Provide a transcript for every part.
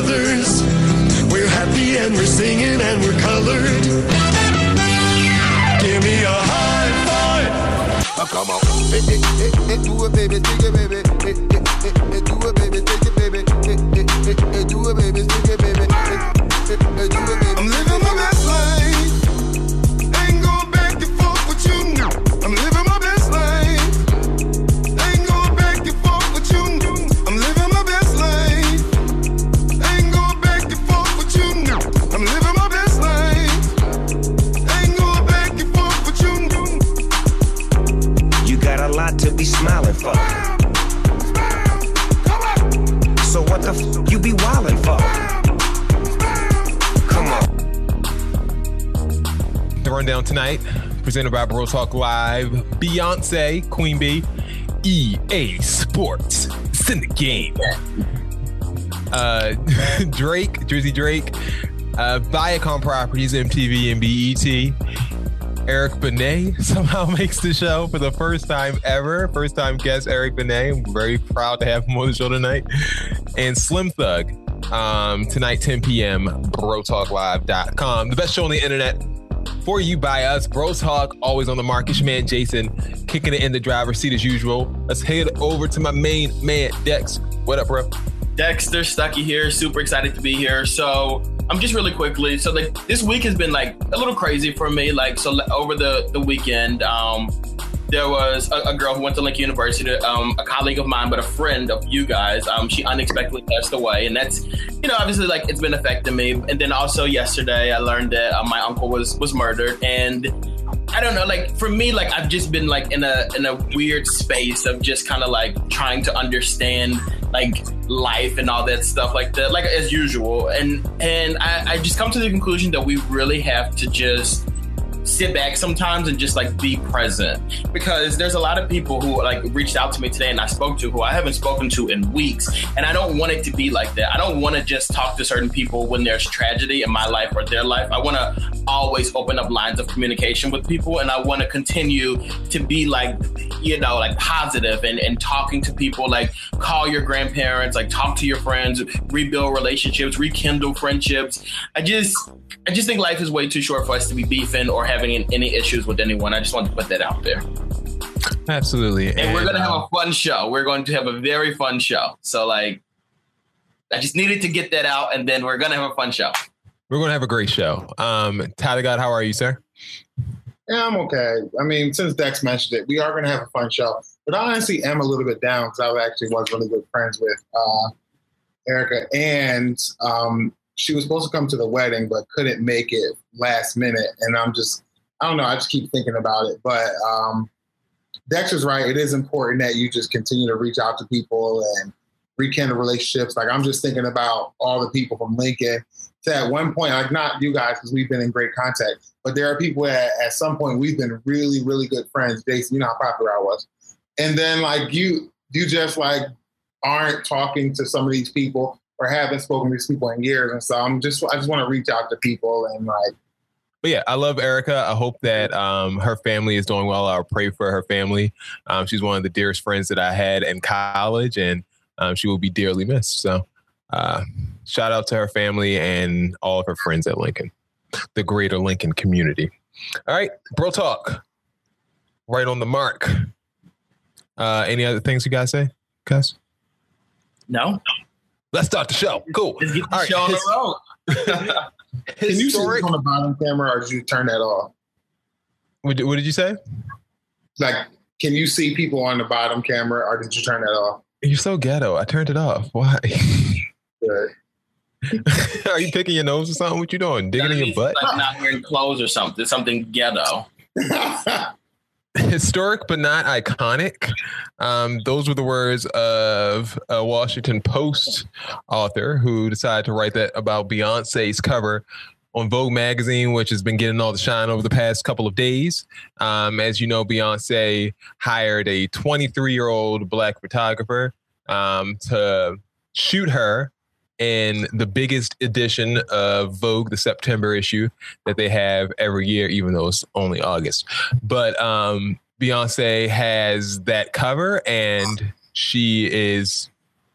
brothers. We're happy and we're singing and we're colored. Give me a high five. Oh, come on. Hey, hey, hey, hey, do it, baby, take it, baby. Hey, hey, hey, hey, do it, baby, take it, baby. Hey, hey, hey, hey, do it, baby, take it, baby. Hey, hey, hey, do it, baby. I'm living my best rundown tonight, presented by Bro Talk Live, Beyonce, Queen Bee, EA Sports. It's in the game. Uh, Drake, Drizzy Drake, uh, Viacom Properties, MTV, and BET. Eric Benet somehow makes the show for the first time ever. First time guest Eric Benet. I'm very proud to have him on the show tonight. And Slim Thug um, tonight, 10 p.m. BroTalkLive.com. The best show on the internet you by us. Bros Hawk, always on the market. Man Jason kicking it in the driver's seat as usual. Let's head over to my main man, Dex. What up, bro? Dexter Stucky here. Super excited to be here. So I'm just really quickly. So like this week has been like a little crazy for me. Like so over the the weekend, um, there was a, a girl who went to Lincoln University, um, a colleague of mine, but a friend of you guys. Um, she unexpectedly passed away, and that's you know obviously like it's been affecting me. And then also yesterday, I learned that uh, my uncle was was murdered, and I don't know, like for me, like I've just been like in a in a weird space of just kind of like trying to understand like life and all that stuff like that, like as usual. And and I, I just come to the conclusion that we really have to just sit back sometimes and just like be present because there's a lot of people who like reached out to me today and I spoke to who I haven't spoken to in weeks and I don't want it to be like that. I don't want to just talk to certain people when there's tragedy in my life or their life. I want to always open up lines of communication with people and I want to continue to be like you know like positive and, and talking to people like call your grandparents like talk to your friends rebuild relationships rekindle friendships I just I just think life is way too short for us to be beefing or having any issues with anyone. I just want to put that out there. Absolutely. And, And, we're going to have uh, a fun show. We're going to have a very fun show. So, like, I just needed to get that out, and then we're going to have a fun show. we're going to have a great show. Um, Tyler God, how are you, sir? Yeah, I'm okay. I mean, since Dex mentioned it, we are going to have a fun show. But I honestly am a little bit down because I actually was really good friends with uh, Erica, and um, she was supposed to come to the wedding but couldn't make it last minute. And I'm just, I don't know. I just keep thinking about it. But um, Dexter's right. It is important that you just continue to reach out to people and rekindle relationships. Like I'm just thinking about all the people from Lincoln. To at one point, like not you guys because we've been in great contact, but there are people that at some point we've been really, really good friends. Jason, you know how popular I was, and then like you, you just like aren't talking to some of these people or haven't spoken to these people in years, and so I'm just I just want to reach out to people and like But yeah, I love Erica. I hope that um, her family is doing well. I'll pray for her family. Um, she's one of the dearest friends that I had in college, and um, she will be dearly missed. So, uh, shout out to her family and all of her friends at Lincoln, the greater Lincoln community. All right, bro, talk right on the mark. Uh, any other things you guys say, guys? No? Let's start the show. Cool. Let's get the All right, show on the road. can you see this on the bottom camera or did you turn that off? What did, what did you say? Like, can you see people on the bottom camera or did you turn that off? You're so ghetto. I turned it off. Why? Are you picking your nose or something? What you doing? Digging in your butt? Like not wearing clothes or something. Something ghetto. Historic but not iconic. Um, those were the words of a Washington Post author who decided to write that about Beyonce's cover on Vogue magazine, which has been getting all the shine over the past couple of days. Um, as you know, Beyonce hired a 23 year old black photographer um, to shoot her in the biggest edition of Vogue, the September issue that they have every year, even though it's only August. But um, Beyonce has that cover, and she is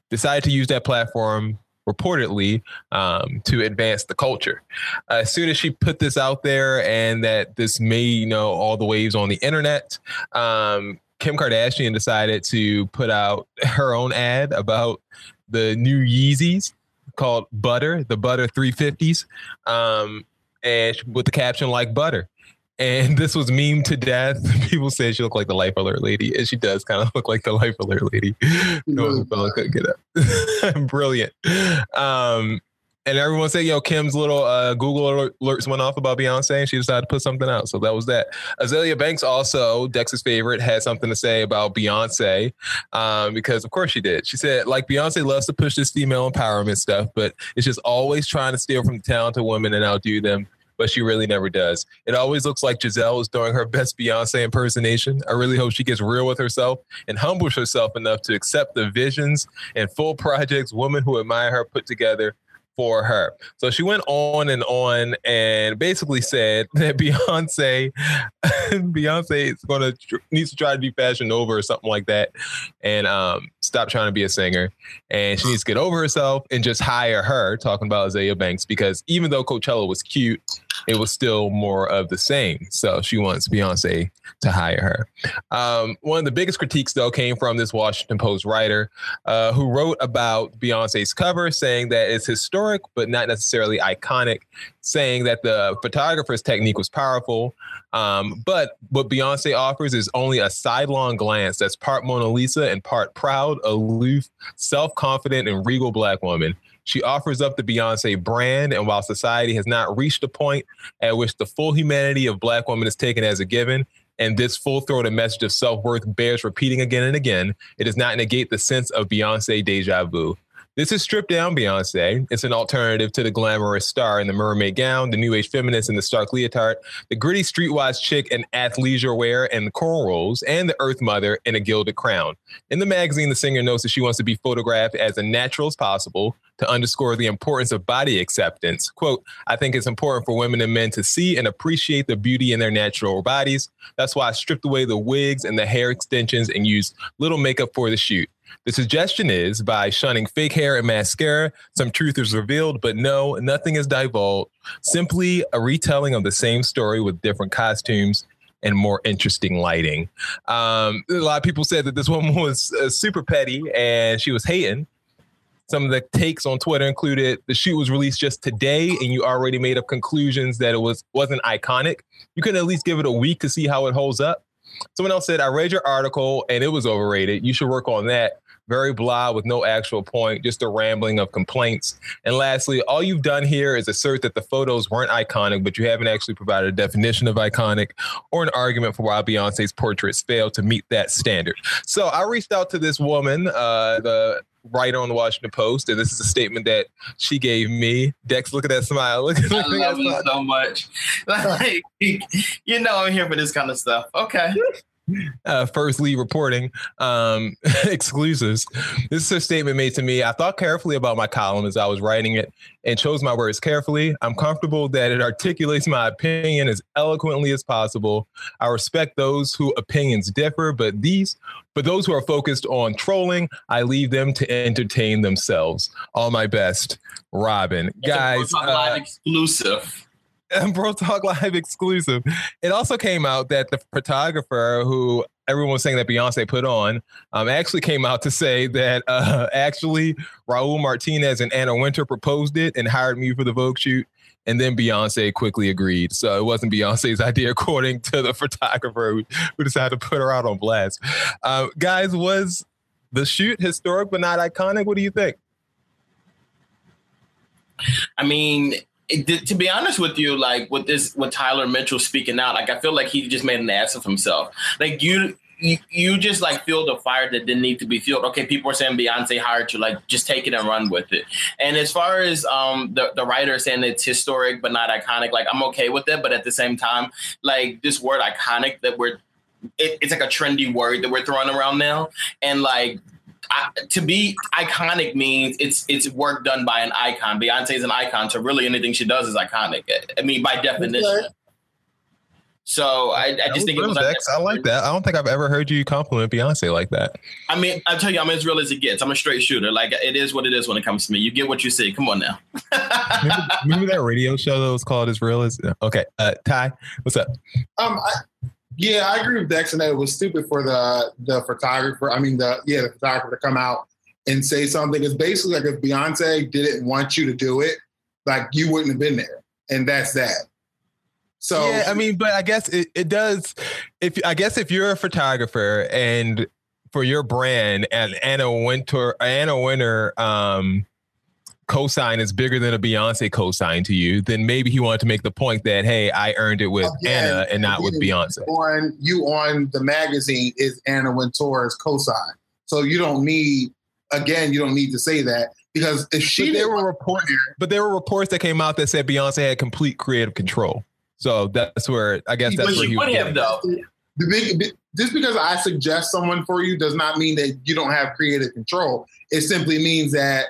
decided to use that platform reportedly um, to advance the culture. As soon as she put this out there and that this made you know all the waves on the internet, um, Kim Kardashian decided to put out her own ad about the new Yeezys called Butter, the Butter 350s, um, and with the caption like butter. And this was meme to death. People say she looked like the Life Alert lady, and she does kind of look like the Life Alert lady. No fella couldn't get up. Brilliant. Um, and everyone said, "Yo, Kim's little uh, Google alerts went off about Beyonce, and she decided to put something out." So that was that. Azealia Banks also, Dex's favorite, had something to say about Beyonce, um, because of course she did. She said, "Like Beyonce loves to push this female empowerment stuff, but it's just always trying to steal from talented women and outdo them." But she really never does. It always looks like Giselle is doing her best Beyonce impersonation. I really hope she gets real with herself and humbles herself enough to accept the visions and full projects women who admire her put together for her. So she went on and on and basically said that Beyonce, Beyonce is gonna tr- needs to try to be fashion over or something like that, and um, stop trying to be a singer. And she needs to get over herself and just hire her. Talking about Azealia Banks because even though Coachella was cute, it was still more of the same. So she wants Beyonce to hire her. Um, one of the biggest critiques, though, came from this Washington Post writer uh, who wrote about Beyonce's cover, saying that it's historic but not necessarily iconic, saying that the photographer's technique was powerful. Um, but what Beyonce offers is only a sidelong glance that's part Mona Lisa and part proud, aloof, self confident, and regal black woman. She offers up the Beyonce brand, and while society has not reached a point at which the full humanity of black women is taken as a given, and this full throated message of self worth bears repeating again and again, it does not negate the sense of Beyonce deja vu. This is stripped down Beyonce. It's an alternative to the glamorous star in the mermaid gown, the new age feminist in the stark leotard, the gritty streetwise chick in athleisure wear and the cornrows, and the earth mother in a gilded crown. In the magazine, the singer notes that she wants to be photographed as natural as possible to underscore the importance of body acceptance. Quote, I think it's important for women and men to see and appreciate the beauty in their natural bodies. That's why I stripped away the wigs and the hair extensions and used little makeup for the shoot. The suggestion is by shunning fake hair and mascara, some truth is revealed, but no, nothing is divulged. Simply a retelling of the same story with different costumes and more interesting lighting. Um, a lot of people said that this woman was uh, super petty and she was hating. Some of the takes on Twitter included the shoot was released just today, and you already made up conclusions that it was wasn't iconic. You could at least give it a week to see how it holds up. Someone else said, I read your article and it was overrated. You should work on that. Very blah with no actual point, just a rambling of complaints. And lastly, all you've done here is assert that the photos weren't iconic, but you haven't actually provided a definition of iconic or an argument for why Beyonce's portraits failed to meet that standard. So I reached out to this woman, uh, the writer on the Washington Post, and this is a statement that she gave me. Dex, look at that smile. Look, I at love that you so much. Like, you know, I'm here for this kind of stuff. Okay. uh, first lead reporting um, exclusives. This is a statement made to me. I thought carefully about my column as I was writing it and chose my words carefully. I'm comfortable that it articulates my opinion as eloquently as possible. I respect those whose opinions differ, but these, but those who are focused on trolling, I leave them to entertain themselves. All my best, Robin. Guys, uh, exclusive. Bro Talk Live exclusive. It also came out that the photographer who everyone was saying that Beyonce put on um, actually came out to say that uh, actually Raul Martinez and Anna Wintour proposed it and hired me for the Vogue shoot. And then Beyonce quickly agreed. So it wasn't Beyonce's idea, according to the photographer who, who decided to put her out on blast. Uh, guys, was the shoot historic but not iconic? What do you think? I mean, it, to be honest with you, like with this, with Tyler Mitchell speaking out, like I feel like he just made an ass of himself. Like you, you, you just like fueled a fire that didn't need to be fueled. Okay, people are saying Beyonce hired you, like just take it and run with it. And as far as um the the writer saying it's historic but not iconic, like I'm okay with it. But at the same time, like this word iconic that we're it, it's like a trendy word that we're throwing around now, and like I, to be iconic means it's it's work done by an icon. Beyonce is an icon, so really anything she does is iconic. I mean, by definition. So I, I just think it was. Dex. I like that. I don't think I've ever heard you compliment Beyonce like that. I mean, I tell you, I'm as real as it gets. I'm a straight shooter. Like it is what it is when it comes to me. You get what you see. Come on now. remember, remember, that radio show that was called "As Real as"? Okay, uh, Ty, what's up? Um, I, yeah, I agree with Dex and that it was stupid for the the photographer. I mean, the yeah, the photographer to come out and say something. It's basically like if Beyonce didn't want you to do it, like you wouldn't have been there, and that's that. So yeah, I mean, but I guess it, it does. If I guess if you're a photographer and for your brand and Anna Wintour, Anna Wintour, um, cosign is bigger than a Beyonce cosign to you, then maybe he wanted to make the point that hey, I earned it with again, Anna and not with Beyonce. On you on the magazine is Anna Wintour's cosign, so you don't need again, you don't need to say that because if she but there were reports, but there were reports that came out that said Beyonce had complete creative control. So that's where I guess that's where he would have though. just because I suggest someone for you does not mean that you don't have creative control. It simply means that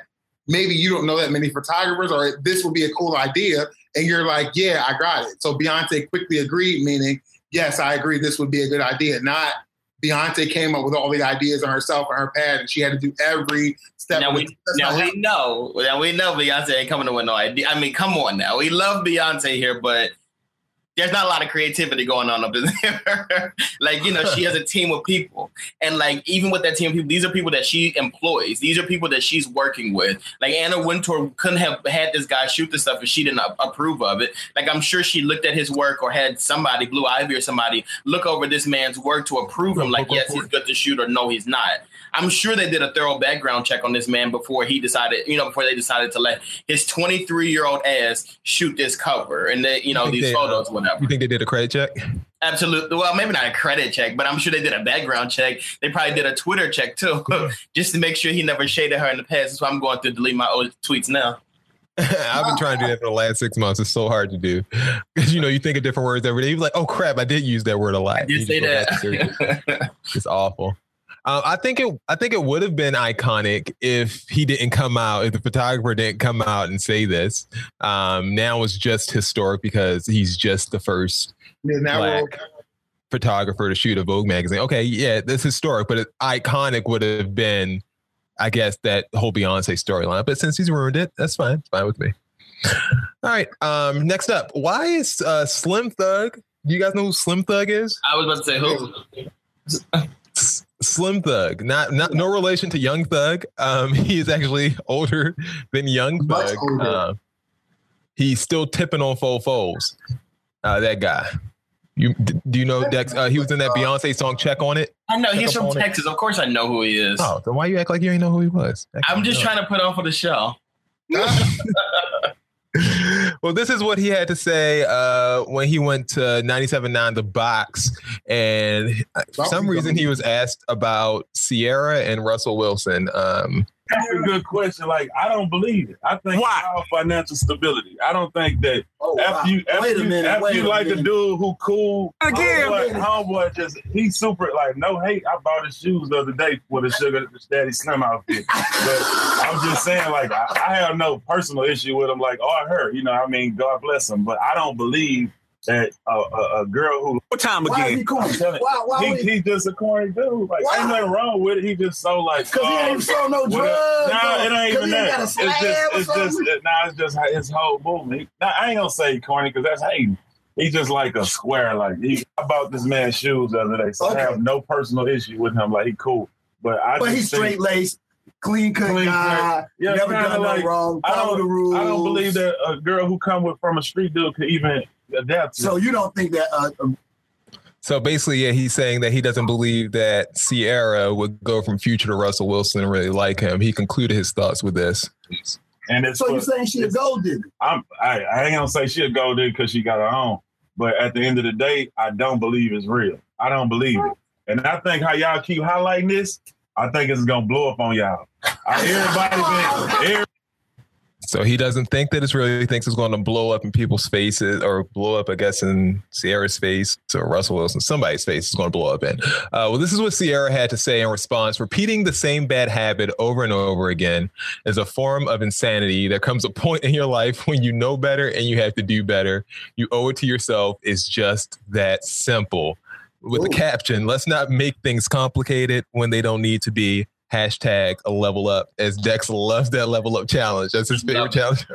maybe you don't know that many photographers, or this would be a cool idea, and you're like, "Yeah, I got it." So Beyonce quickly agreed, meaning, "Yes, I agree. This would be a good idea." Not Beyonce came up with all the ideas on herself and her pad, and she had to do every step. Now we, now we know, now we know Beyonce ain't coming to with no idea. I mean, come on now, we love Beyonce here, but there's not a lot of creativity going on up in there. like, you know, she has a team of people. And like even with that team of people, these are people that she employs. These are people that she's working with. Like Anna Wintour couldn't have had this guy shoot the stuff if she didn't approve of it. Like I'm sure she looked at his work or had somebody, Blue Ivy or somebody, look over this man's work to approve him, like, yes, he's good to shoot or no, he's not. I'm sure they did a thorough background check on this man before he decided, you know, before they decided to let his 23 year old ass shoot this cover and they, you know, these they, uh, photos, whatever. You think they did a credit check? Absolutely. Well, maybe not a credit check, but I'm sure they did a background check. They probably did a Twitter check too, just to make sure he never shaded her in the past. That's why I'm going to delete my old tweets now. I've been trying to do that for the last six months. It's so hard to do because you know you think of different words every day. You're like, "Oh crap, I did use that word a lot." I did say that. it's awful. Um, I think it. I think it would have been iconic if he didn't come out, if the photographer didn't come out and say this. Um, now it's just historic because he's just the first yeah, black photographer to shoot a Vogue magazine. Okay, yeah, that's historic, but it, iconic would have been, I guess, that whole Beyonce storyline. But since he's ruined it, that's fine. It's fine with me. All right. Um, next up, why is uh, Slim Thug? Do you guys know who Slim Thug is? I was about to say who. Slim Thug, not not no relation to Young Thug. Um, he's actually older than Young Thug. Uh, he's still tipping on full foes. Uh, that guy. You do you know Dex? Uh, he was in that Beyonce song "Check on It." I know he's from Texas. It. Of course, I know who he is. Oh, then why you act like you ain't know who he was? I'm just trying to put on for the show. well, this is what he had to say uh, when he went to 97.9 The Box. And for some reason, he was asked about Ciara and Russell Wilson. Um, that's a good question. Like, I don't believe it. I think Why? financial stability. I don't think that oh, after you after, you, minute, after you like a, dude who cool, again, homeboy, homeboy just he's super like no hate. I bought his shoes the other day with a sugar daddy slim outfit. but I'm just saying, like, I, I have no personal issue with him, like, or her. You know, I mean, God bless him. But I don't believe that uh, a, a, girl who what time again? Why is he corny? Why, why he, he's just a corny dude. Like why? ain't nothing wrong with it. He just so like because he ain't so no drugs. Nah, it ain't even that. It's just it's just it, nah, it's just his whole movement. Nah, I ain't gonna say corny because that's hating. He's just like a square. Like he, I bought this man's shoes the other day, so okay. I have no personal issue with him. Like he cool, but I. But he's straight laced clean cut clean guy. Yeah, never done like, wrong. Follow the rules. I don't believe that a girl who come with from a street dude could even adapt. So you don't think that? Uh, um, so basically, yeah, he's saying that he doesn't believe that Ciara would go from Future to Russell Wilson and really like him. He concluded his thoughts with this. And it's so you're saying she a gold digger? I'm, I, I ain't gonna say she a gold digger because she got her own. But at the end of the day, I don't believe it's real. I don't believe it. And I think how y'all keep highlighting this, I think it's gonna blow up on y'all. everybody been, So he doesn't think that it's really thinks it's going to blow up in people's faces or blow up, I guess, in Ciara's face or Russell Wilson, somebody's face is going to blow up in. Uh, well, this is what Ciara had to say in response. Repeating the same bad habit over and over again is a form of insanity. There comes a point in your life when you know better and you have to do better. You owe it to yourself. It's just that simple. With Ooh. the caption, let's not make things complicated when they don't need to be hashtag a level up as Dex loves that level up challenge. That's his favorite challenge.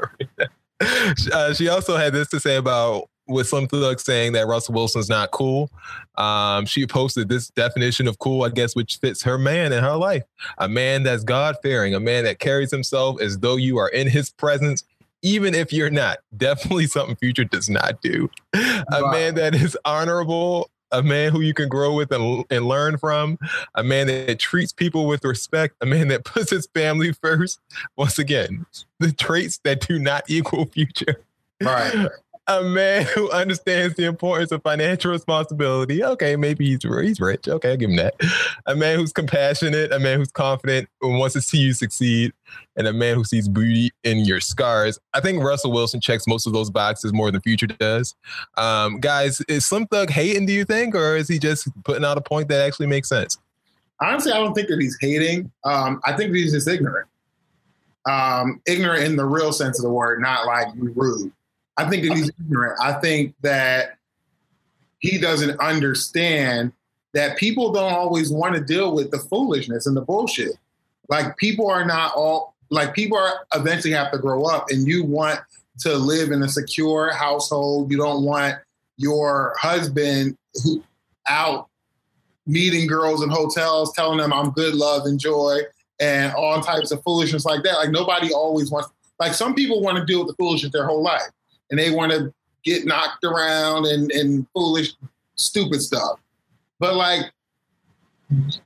uh, she also had this to say about with Slim Thug saying that Russell Wilson's not cool. Um, she posted this definition of cool, I guess, which fits her man in her life. A man that's God fearing, a man that carries himself as though you are in his presence, even if you're not. Definitely something Future does not do. A wow. man that is honorable, a man who you can grow with and, and learn from, a man that treats people with respect, a man that puts his family first. Once again, the traits that do not equal future. Right a man who understands the importance of financial responsibility. Okay, maybe he's he's rich. Okay, I'll give him that. A man who's compassionate, a man who's confident and wants to see you succeed, and a man who sees beauty in your scars. I think Russell Wilson checks most of those boxes more than Future does. Um, guys, is Slim Thug hating? Do you think, or is he just putting out a point that actually makes sense? Honestly, I don't think that he's hating. Um, I think he's just ignorant. Um, ignorant in the real sense of the word, not like rude. I think that he's ignorant. I think that he doesn't understand that people don't always want to deal with the foolishness and the bullshit. Like people are not all like people are eventually have to grow up and you want to live in a secure household. You don't want your husband who out meeting girls in hotels, telling them I'm good, love, and joy, and all types of foolishness like that. Like nobody always wants like some people want to deal with the foolishness their whole life and they want to get knocked around and, and foolish, stupid stuff. But like,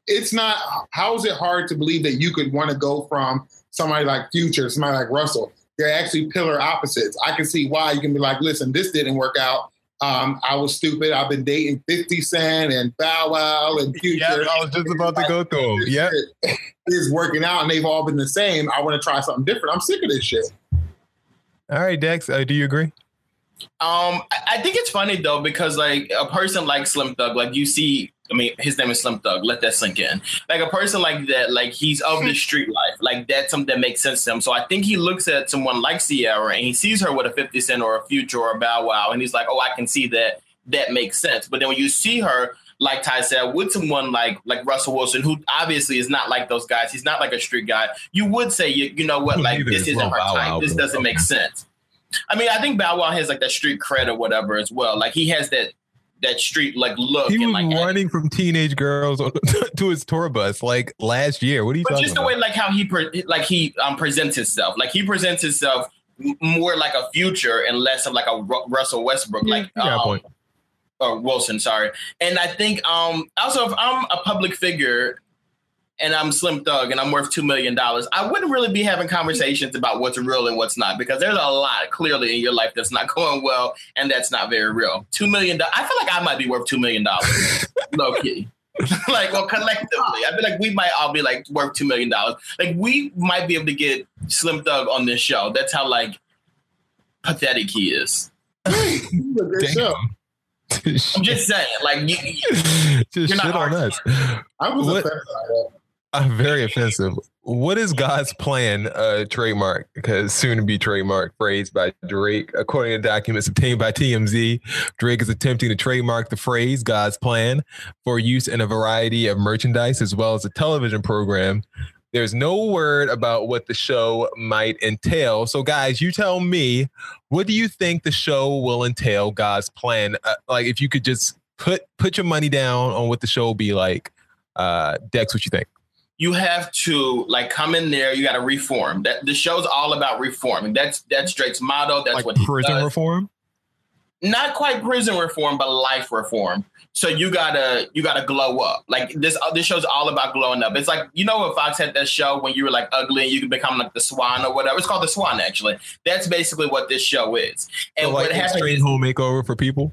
it's not, how is it hard to believe that you could want to go from somebody like Future, somebody like Russell? They're actually pillar opposites. I can see why you can be like, listen, this didn't work out. Um, I was stupid. I've been dating 50 Cent and Bow Wow and Future. Yeah, I was just about to go through them. Yeah. Is working out and they've all been the same. I want to try something different. I'm sick of this shit. All right, Dex, uh, do you agree? Um, I think it's funny though because like a person like Slim Thug, like you see, I mean, his name is Slim Thug. Let that sink in. Like a person like that, like he's of the street life. Like that's something that makes sense to him. So I think he looks at someone like Ciara and he sees her with a Fifty Cent or a Future or a Bow Wow, and he's like, oh, I can see that. That makes sense. But then when you see her like Ty said, with someone like like Russell Wilson, who obviously is not like those guys, he's not like a street guy. You would say, you, you know what, like this isn't her type. This doesn't make sense. I mean, I think Bow Wow has like that street cred or whatever as well. Like he has that that street like look. He was like, running from teenage girls to his tour bus like last year. What are you? But just the way like how he pre- like he um, presents himself. Like he presents himself more like a future and less of like a Russell Westbrook. Like yeah, um. Or Wilson, sorry. And I think um also if I'm a public figure and I'm Slim Thug and I'm worth $2 million, I wouldn't really be having conversations about what's real and what's not because there's a lot clearly in your life that's not going well and that's not very real. $2 million, I feel like I might be worth $2 million, low key. like, well, collectively, I feel like we might all be like worth $2 million. Like, we might be able to get Slim Thug on this show. That's how like pathetic he is. show. I'm just saying, like you, you just shit on us. I was what, I'm very offensive. What is God's plan uh, trademark? Because soon to be trademark phrase by Drake. According to documents obtained by TMZ, Drake is attempting to trademark the phrase God's plan for use in a variety of merchandise as well as a television program. There's no word about what the show might entail. So, guys, you tell me, what do you think the show will entail? God's plan, uh, like if you could just put put your money down on what the show will be like. Uh, Dex, what you think? you have to like come in there. You got to reform. That the show's all about reforming. That's that's Drake's motto. That's like what prison reform. Not quite prison reform, but life reform. So you gotta you gotta glow up. Like this this show's all about glowing up. It's like you know when Fox had that show when you were like ugly and you could become like the Swan or whatever. It's called the Swan actually. That's basically what this show is. And so like what extreme home makeover for people.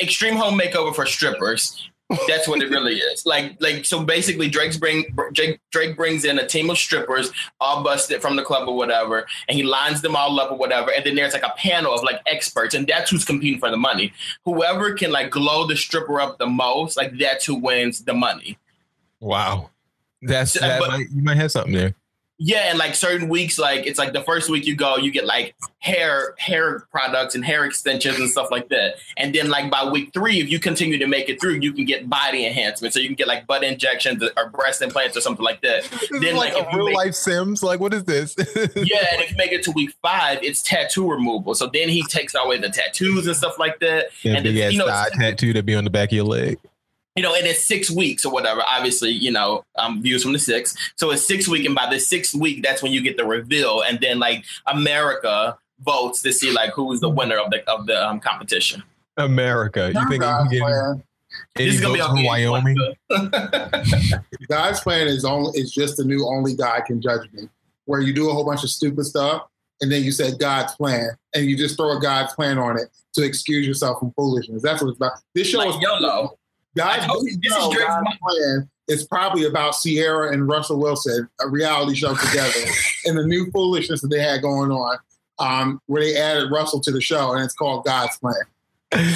Extreme home makeover for strippers That's what it really is. Like, like so. Basically, Drake's bring Drake, Drake brings in a team of strippers, all busted from the club or whatever, and he lines them all up or whatever. And then there's like a panel of like experts, and that's who's competing for the money. Whoever can like glow the stripper up the most, like that's who wins the money. Wow, that's that but, might, you might have something there. Yeah, and like certain weeks, like it's like the first week you go, you get like hair hair products and hair extensions and stuff like that. And then like by week three, if you continue to make it through, you can get body enhancement. So you can get like butt injections or breast implants or something like that. This then like, like real make, life Sims, like what is this? yeah, and if you make it to week five, it's tattoo removal. So then he takes away the tattoos and stuff like that. Yeah, and big you know, tattoo to be on the back of your leg you know, and it's six weeks or whatever. Obviously, you know, um, views from the six. So it's six week, and by the sixth week, that's when you get the reveal, and then like America votes to see like who's the winner of the of the um, competition. America, you think God, you can this is gonna be from Wyoming. God's plan is only is just the new only God can judge me, where you do a whole bunch of stupid stuff, and then you say God's plan, and you just throw a God's plan on it to excuse yourself from foolishness. That's what it's about. This show like is YOLO. Guys, this is God's plan is probably about Ciara and Russell Wilson, a reality show together, and the new foolishness that they had going on, um, where they added Russell to the show, and it's called God's Plan.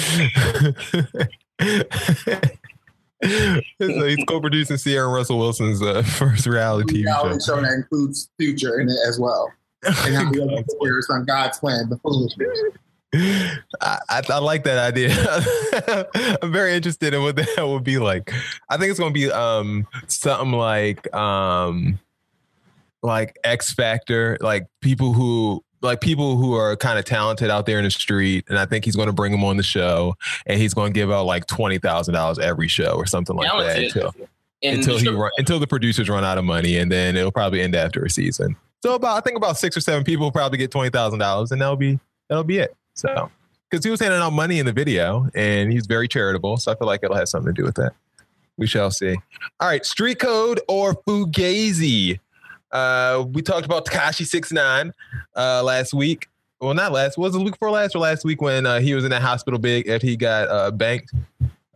so he's co-producing Ciara and Russell Wilson's uh, first reality TV reality show. show that includes Future in it as well, and how the on God's Plan, the foolishness. I, I, like that idea. I'm very interested in what that would be like. I think it's going to be um, something like um, like X Factor, like people who like people who are kind of talented out there in the street, and I think he's going to bring them on the show, and he's going to give out like twenty thousand dollars every show or something like talented. that until until he run, until the producers run out of money, and then it'll probably end after a season. So about I think about six or seven people probably get twenty thousand dollars, and that'll be that'll be it. So, because he was handing out money in the video and he's very charitable. So I feel like it'll have something to do with that. We shall see. All right, Street Code or Fugazi. Uh, we talked about Tekashi Six Nine uh, last week. Well, not last. Was it the week before last or last week when uh, he was in that hospital big after he got uh, banked?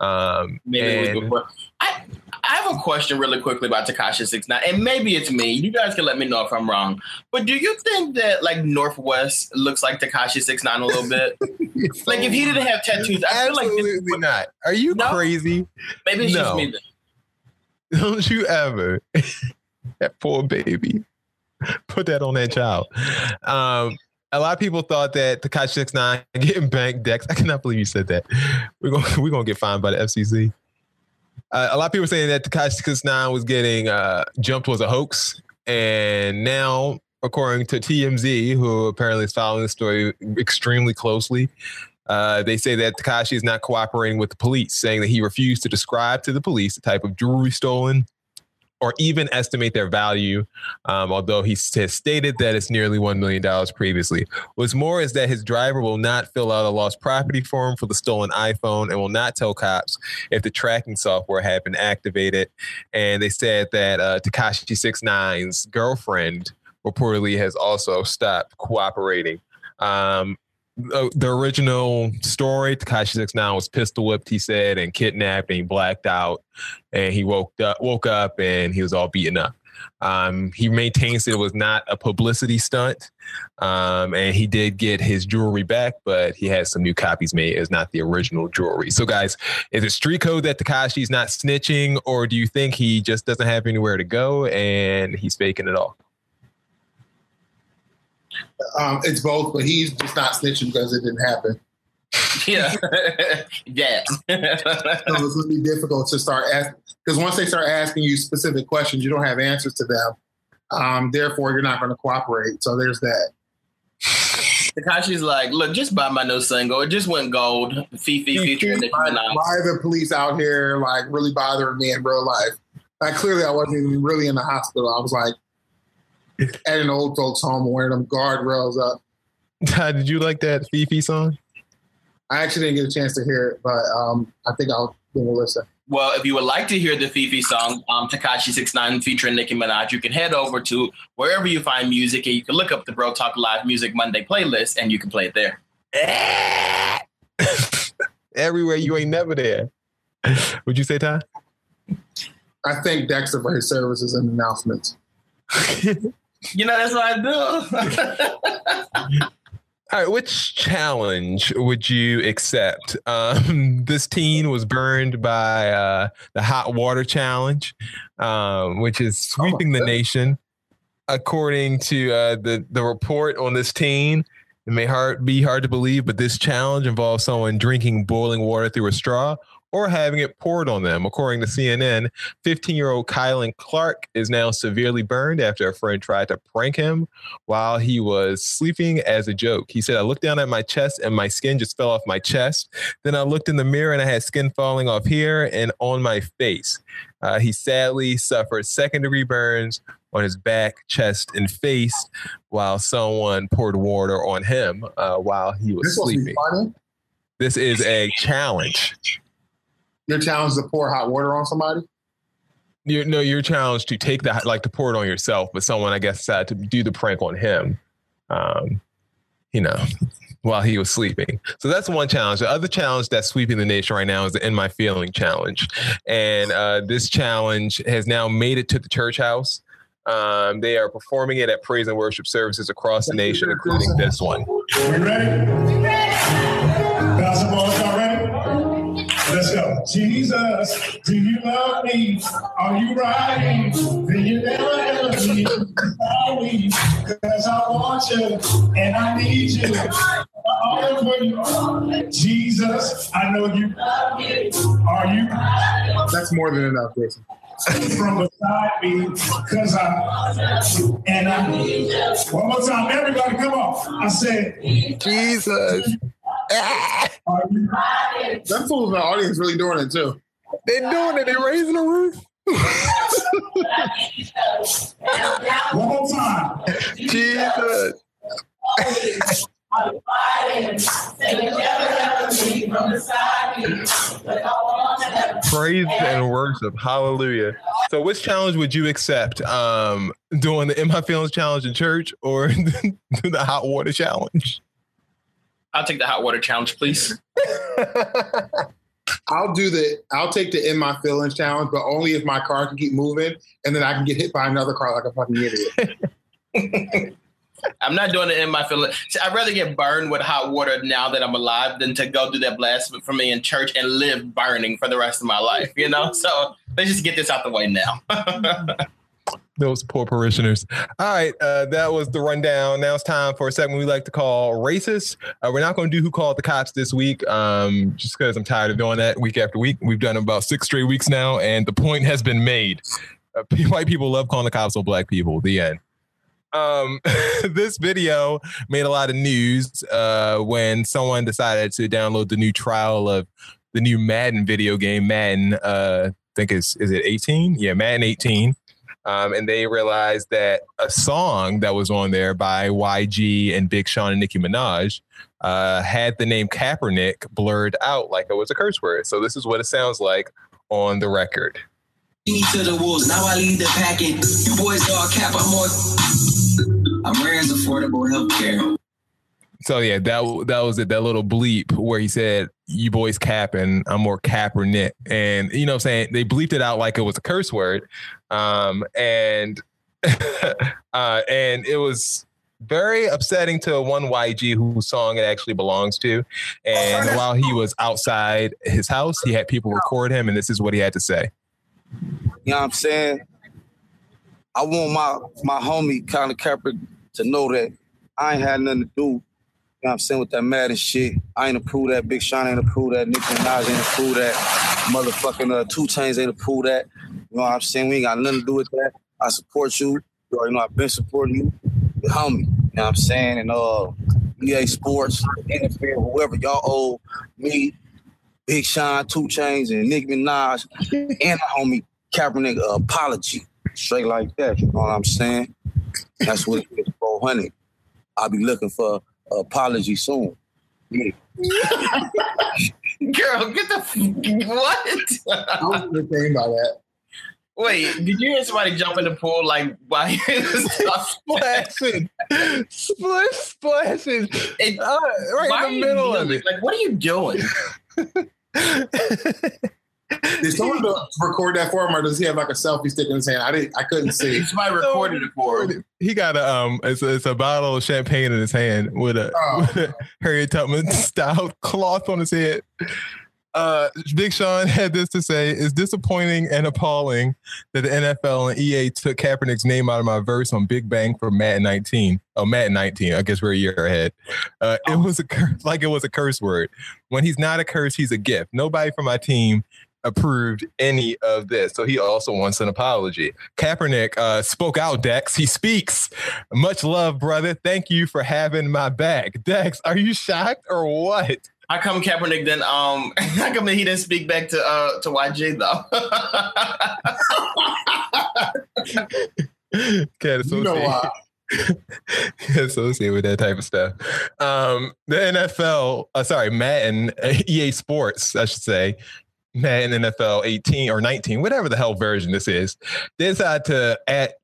Um, Maybe and, it was before. I, I have a question really quickly about Tekashi Six Nine, and maybe it's me. You guys can let me know if I'm wrong. But do you think that like North West looks like Tekashi Six Nine a little bit? like if he didn't have tattoos, I feel like absolutely not. Are you no? crazy? Maybe it's no. just me. Then. Don't you ever that poor baby put that on that child. Um, a lot of people thought that Tekashi Six Nine getting bank decks. I cannot believe you said that. We're gonna we're gonna get fined by the FCC. Uh, a lot of people saying that Tekashi Six Nine was getting uh, jumped was a hoax, and now, according to TMZ, who apparently is following the story extremely closely, uh, they say that Tekashi is not cooperating with the police, saying that he refused to describe to the police the type of jewelry stolen or even estimate their value, um, although he has stated that it's nearly $1 million previously. What's more is that his driver will not fill out a lost property form for the stolen iPhone and will not tell cops if the tracking software had been activated. And they said that uh, Tekashi 69's girlfriend reportedly has also stopped cooperating. Um, the, the original story, Tekashi Six Nine was pistol whipped. He said and kidnapped, and he blacked out, and he woke up, woke up, and he was all beaten up. Um, he maintains it was not a publicity stunt, um, and he did get his jewelry back, but he had some new copies made. It's not the original jewelry. So, guys, is it street code that Tekashi's not snitching, or do you think he just doesn't have anywhere to go and he's faking it all? Um, it's both, but he's just not snitching because it didn't happen. Yeah, yeah. so it's be difficult to start asking because once they start asking you specific questions, you don't have answers to them. Um, therefore, you're not going to cooperate. So there's that. Tekashi's like, look, just buy my new single. It just went gold. FEFE featuring Nicki Minaj. Why the police out here like really bothering me in real life? Like clearly, I wasn't even really in the hospital. I was like at an old folks home wearing them guardrails up. Did you like that FEFE song? I actually didn't get a chance to hear it, but um, I think I'll give it a listen. Well, if you would like to hear the FEFE song, um, Tekashi Six Nine featuring Nicki Minaj, you can head over to wherever you find music, and you can look up the Bro Talk Live Music Monday playlist, and you can play it there. Everywhere you ain't never there. Would you say, Ty? I thank Dexter for his services and announcements. You know, that's what I do. All right, which challenge would you accept? Um, this teen was burned by uh, the hot water challenge, um, which is sweeping oh the nation. According to uh, the the report on this teen, it may hard, be hard to believe, but this challenge involves someone drinking boiling water through a straw or having it poured on them. According to CNN, 15 year old Kylan Clark is now severely burned after a friend tried to prank him while he was sleeping as a joke. He said, I looked down at my chest and my skin just fell off my chest. Then I looked in the mirror and I had skin falling off here and on my face. Uh, he sadly suffered second degree burns on his back, chest, and face while someone poured water on him uh, while he was this sleeping. This is a challenge. Your challenge to pour hot water on somebody? You no, your challenge to take that like to pour it on yourself, but someone I guess decided to do the prank on him. Um, you know, while he was sleeping. So that's one challenge. The other challenge that's sweeping the nation right now is the In My Feeling challenge. And uh, this challenge has now made it to the church house. Um, they are performing it at praise and worship services across the nation, including this one. We ready? Basketball, Jesus, do you love me? Are you riding? Do you never ever leave? Sorry, because I want you and I need you. All for you. Jesus, I know you. Are you? That's more than enough, Jason. From beside me, because I and I. Need you. One more time, everybody, come on. I said, Jesus. Them fools in the audience really doing it too. They're doing it. They're raising the roof. One more time. Jesus. Praise and worship. Hallelujah. So, which challenge would you accept? Um, doing the In My Feelings challenge in church or the hot water challenge? I'll take the hot water challenge, please. I'll do the. I'll take the in my feelings challenge, but only if my car can keep moving, and then I can get hit by another car like a fucking idiot. I'm not doing it in my feelings. I'd rather get burned with hot water now that I'm alive than to go do that blast for me in church and live burning for the rest of my life. You know, so let's just get this out the way now. Those poor parishioners. All right, uh, that was the rundown. Now it's time for a segment we like to call racist. Uh, we're not going to do who called the cops this week, um, just because I'm tired of doing that week after week. We've done about six straight weeks now, and the point has been made. Uh, white people love calling the cops on black people. The end. Um, this video made a lot of news uh, when someone decided to download the new trial of the new Madden video game. Madden, uh, I think is is it 18? Yeah, Madden 18 um, and they realized that a song that was on there by YG and Big Sean and Nicki Minaj uh, had the name Kaepernick blurred out like it was a curse word. So this is what it sounds like on the record. To the wolves, now I lead the packet. You boys all cap, I'm more. I'm affordable health care. So yeah, that that was it. That little bleep where he said, "You boys capping, I'm more Kaepernick," and you know, what I'm saying they bleeped it out like it was a curse word, um, and uh, and it was very upsetting to one YG whose song it actually belongs to. And while he was outside his house, he had people record him, and this is what he had to say. You know what I'm saying? I want my my homie Colin Kaepernick to know that I ain't had nothing to do know what I'm saying, with that Madden shit. I ain't approve that. Big Sean ain't approve that. Nicki Minaj ain't approve that. Motherfucking uh, 2 Chainz ain't approve that. You know what I'm saying? We ain't got nothing to do with that. I support you. You already know I've been supporting you. The homie. You know what I'm saying? And uh, EA Sports, NFL, whoever y'all owe me, Big Sean, 2 Chainz, and Nicki Minaj, and the homie Kaepernick uh, apology. Straight like that. You know what I'm saying? That's what it is, 400. I'll be looking for apology soon. Yeah. Girl, get the what? I was the thing about that. Wait, did you hear somebody jump in the pool like while you splashing, splish splashing, it, uh, right in the middle of it? Like, what are you doing? Did someone record that for him, or does he have like a selfie stick in his hand? I didn't. I couldn't see. Somebody recorded it for him. He got a um, it's a, it's a bottle of champagne in his hand with a, Oh. with a Harriet Tubman style cloth on his head. Uh, Big Sean had this to say: "It's disappointing and appalling that the NFL and EA took Kaepernick's name out of my verse on Big Bank for Madden 19. Oh, Madden 19. I guess we're a year ahead. Uh, it was a cur- like it was a curse word. When he's not a curse, he's a gift. Nobody from my team." Approved any of this, so he also wants an apology. Kaepernick uh, spoke out. Dex, he speaks. Much love, brother. Thank you for having my back. Dex, are you shocked or what? How come Kaepernick then? Um, how come he didn't speak back to uh to YG though? Can't associate. You know why? Associate with that type of stuff. Um, the NFL, uh, sorry, Madden, EA Sports, I should say, Madden NFL 18 or 19, whatever the hell version this is, they decided to at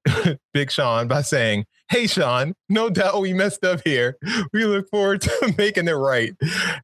Big Sean by saying, Hey, Sean, no doubt we messed up here. We look forward to making it right.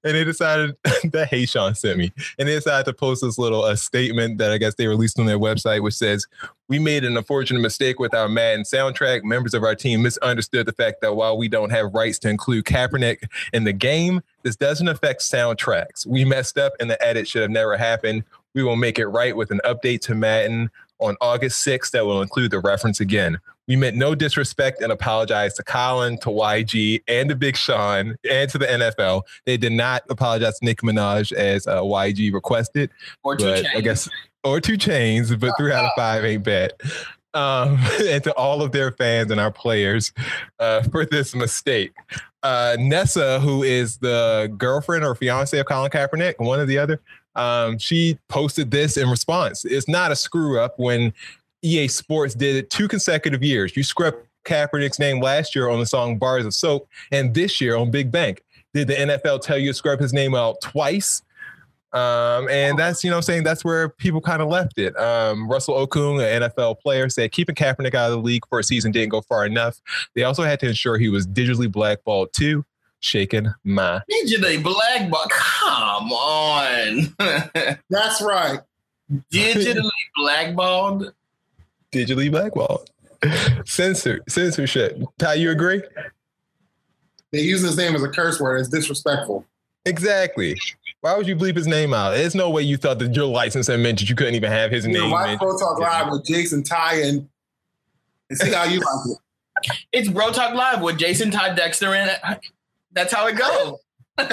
And they decided that Hey Sean sent me. And they decided to post this little uh, statement that I guess they released on their website, which says, We made an unfortunate mistake with our Madden soundtrack. Members of our team misunderstood the fact that while we don't have rights to include Kaepernick in the game, this doesn't affect soundtracks. We messed up and the edit should have never happened. We will make it right with an update to Madden on August 6th that will include the reference again. We meant no disrespect and apologize to Colin, to YG, and to Big Sean, and to the NFL. They did not apologize to Nicki Minaj as uh, YG requested. Or Two but I guess, or 2 Chainz, but three out of five ain't bad. Um, and to all of their fans and our players uh, for this mistake. Uh, Nessa, who is the girlfriend or fiance of Colin Kaepernick, one or the other, um, she posted this in response. It's not a screw up when EA Sports did it two consecutive years. You scrubbed Kaepernick's name last year on the song Bars of Soap, and this year on Big Bank. Did the NFL tell you to scrub his name out twice? Um, and that's, you know, I'm saying that's where people kind of left it. Um, Russell Okung, an NFL player, said keeping Kaepernick out of the league for a season didn't go far enough. They also had to ensure he was digitally blackballed too. Shaking my Digitally blackballed. Come on. That's right. Digitally blackballed. Digitally blackballed. Censor, censorship. Ty, you agree? They use his name as a curse word. It's disrespectful. Exactly. Why would you bleep his name out? There's no way you thought that your license had meant that you couldn't even have his You know, name. why mentioned. Bro Talk Live with Jason Ty and, and see how you like it. It's Bro Talk Live with Jason Ty Dexter in it. That's how it goes.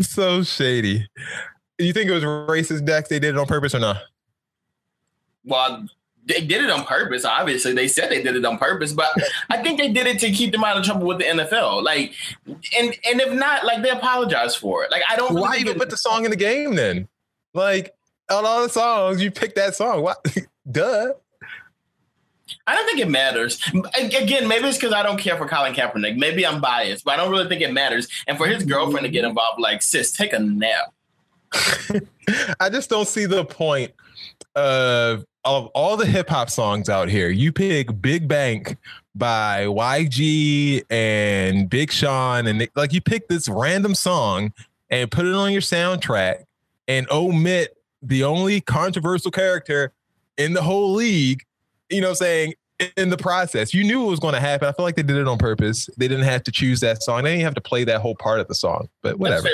so shady. You think it was racist, Dex? They did it on purpose or not? Well, they did it on purpose. Obviously, they said they did it on purpose, but I think they did it to keep them out of trouble with the NFL. Like, and and if not, like they apologize for it. Like, I don't. Why even put the song in the game then? Like, of all the songs, you pick that song. Why? Duh. I don't think it matters. Again, maybe it's because I don't care for Colin Kaepernick. Maybe I'm biased, but I don't really think it matters. And for his girlfriend to get mm-hmm. involved, like, sis, take a nap. I just don't see the point of of all the hip hop songs out here. You pick Big Bank by YG and Big Sean, and like you pick this random song and put it on your soundtrack and omit the only controversial character in the whole league. You know, saying in the process, you knew it was going to happen. I feel like they did it on purpose. They didn't have to choose that song. They didn't have to play that whole part of the song. But whatever.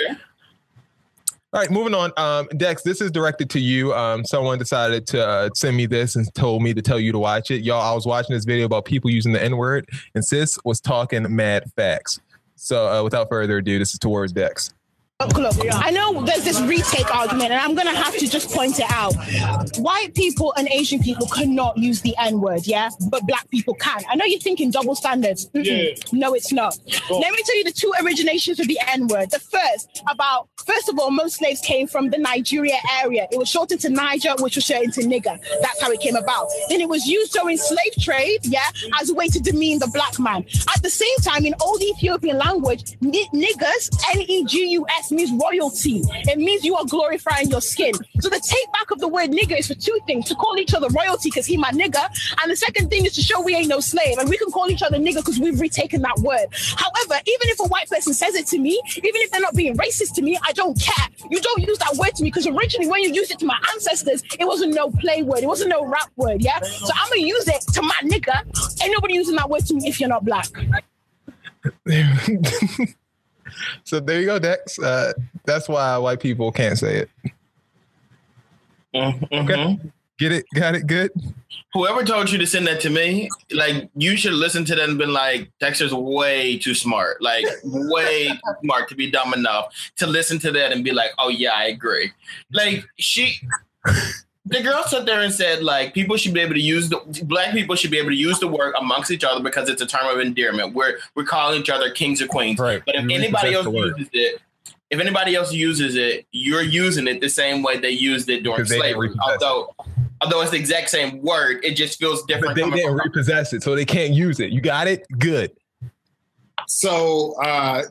All right, moving on. Um, Dex, this is directed to you. Um, someone decided to uh, send me this and told me to tell you to watch it. Y'all, I was watching this video about people using the N word, and sis was talking mad facts. So, uh, without further ado, this is towards Dex. Look, I know there's this retake argument, and I'm going to have to just point it out. White people and Asian people cannot use the N word, yeah? But black people can. I know you're thinking double standards. Mm-mm. No, it's not. Let me tell you the two originations of the N word. The first, about, first of all, most slaves came from the Nigeria area. It was shortened to Niger, which was shortened to nigger. That's how it came about. Then it was used during slave trade, yeah, as a way to demean the black man. At the same time, in old Ethiopian language, ni- niggers, N E G U S, means royalty. It means you are glorifying your skin. So the take back of the word nigga is for two things: to call each other royalty because he my nigga, and the second thing is to show we ain't no slave, and we can call each other nigga because we've retaken that word. However, even if a white person says it to me, even if they're not being racist to me, I don't care. You don't use that word to me because originally when you used it to my ancestors, it wasn't no play word, it wasn't no rap word. Yeah, so I'm gonna use it to my nigga. Ain't nobody using that word to me if you're not black. so there you go, Dex. Uh, that's why white people can't say it. Okay. Get it? Got it? Good. Whoever told you to send that to me, like you should listen to that and been like, Dexter's way too smart, like way smart to be dumb enough to listen to that and be like, oh yeah, I agree. Like she, the girl sat there and said like people should be able to use the black people should be able to use the word amongst each other because it's a term of endearment. We're we're calling each other kings or queens. Right. But if You anybody else uses it, if anybody else uses it, you're using it the same way they used it during slavery. repossess it. Although although it's the exact same word, it just feels But different. they didn't from- repossess it, so they can't use it. You got it? Good. So uh,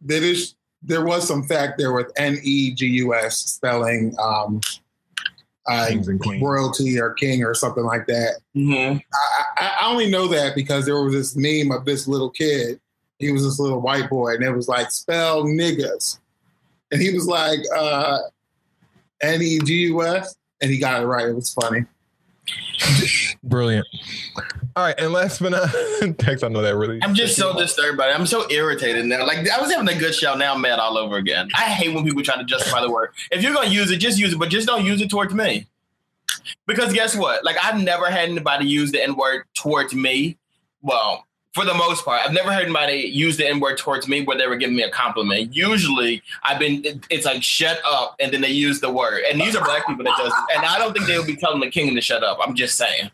there is there was some fact there with N E G U S spelling um, uh, Kings and queens. royalty or king or something like that. Mhm. I, I, I only know that because there was this meme of this little kid. He was this little white boy, and it was like spell niggas, and he was like uh, N E G U S, and he got it right. It was funny. Brilliant. All right, and last but not Dex, I know that really. I'm just so disturbed by it. I'm so irritated now. Like I was having a good show, now I'm mad all over again. I hate when people try to justify the word. If you're gonna use it, just use it, but just don't use it towards me. Because guess what? Like I've never had anybody use the N word towards me. Well, for the most part, I've never heard anybody use the N word towards me where they were giving me a compliment. Usually, I've been it- it's like shut up, and then they use the word. And these are black people that does, it. and I don't think they would be telling the king to shut up. I'm just saying.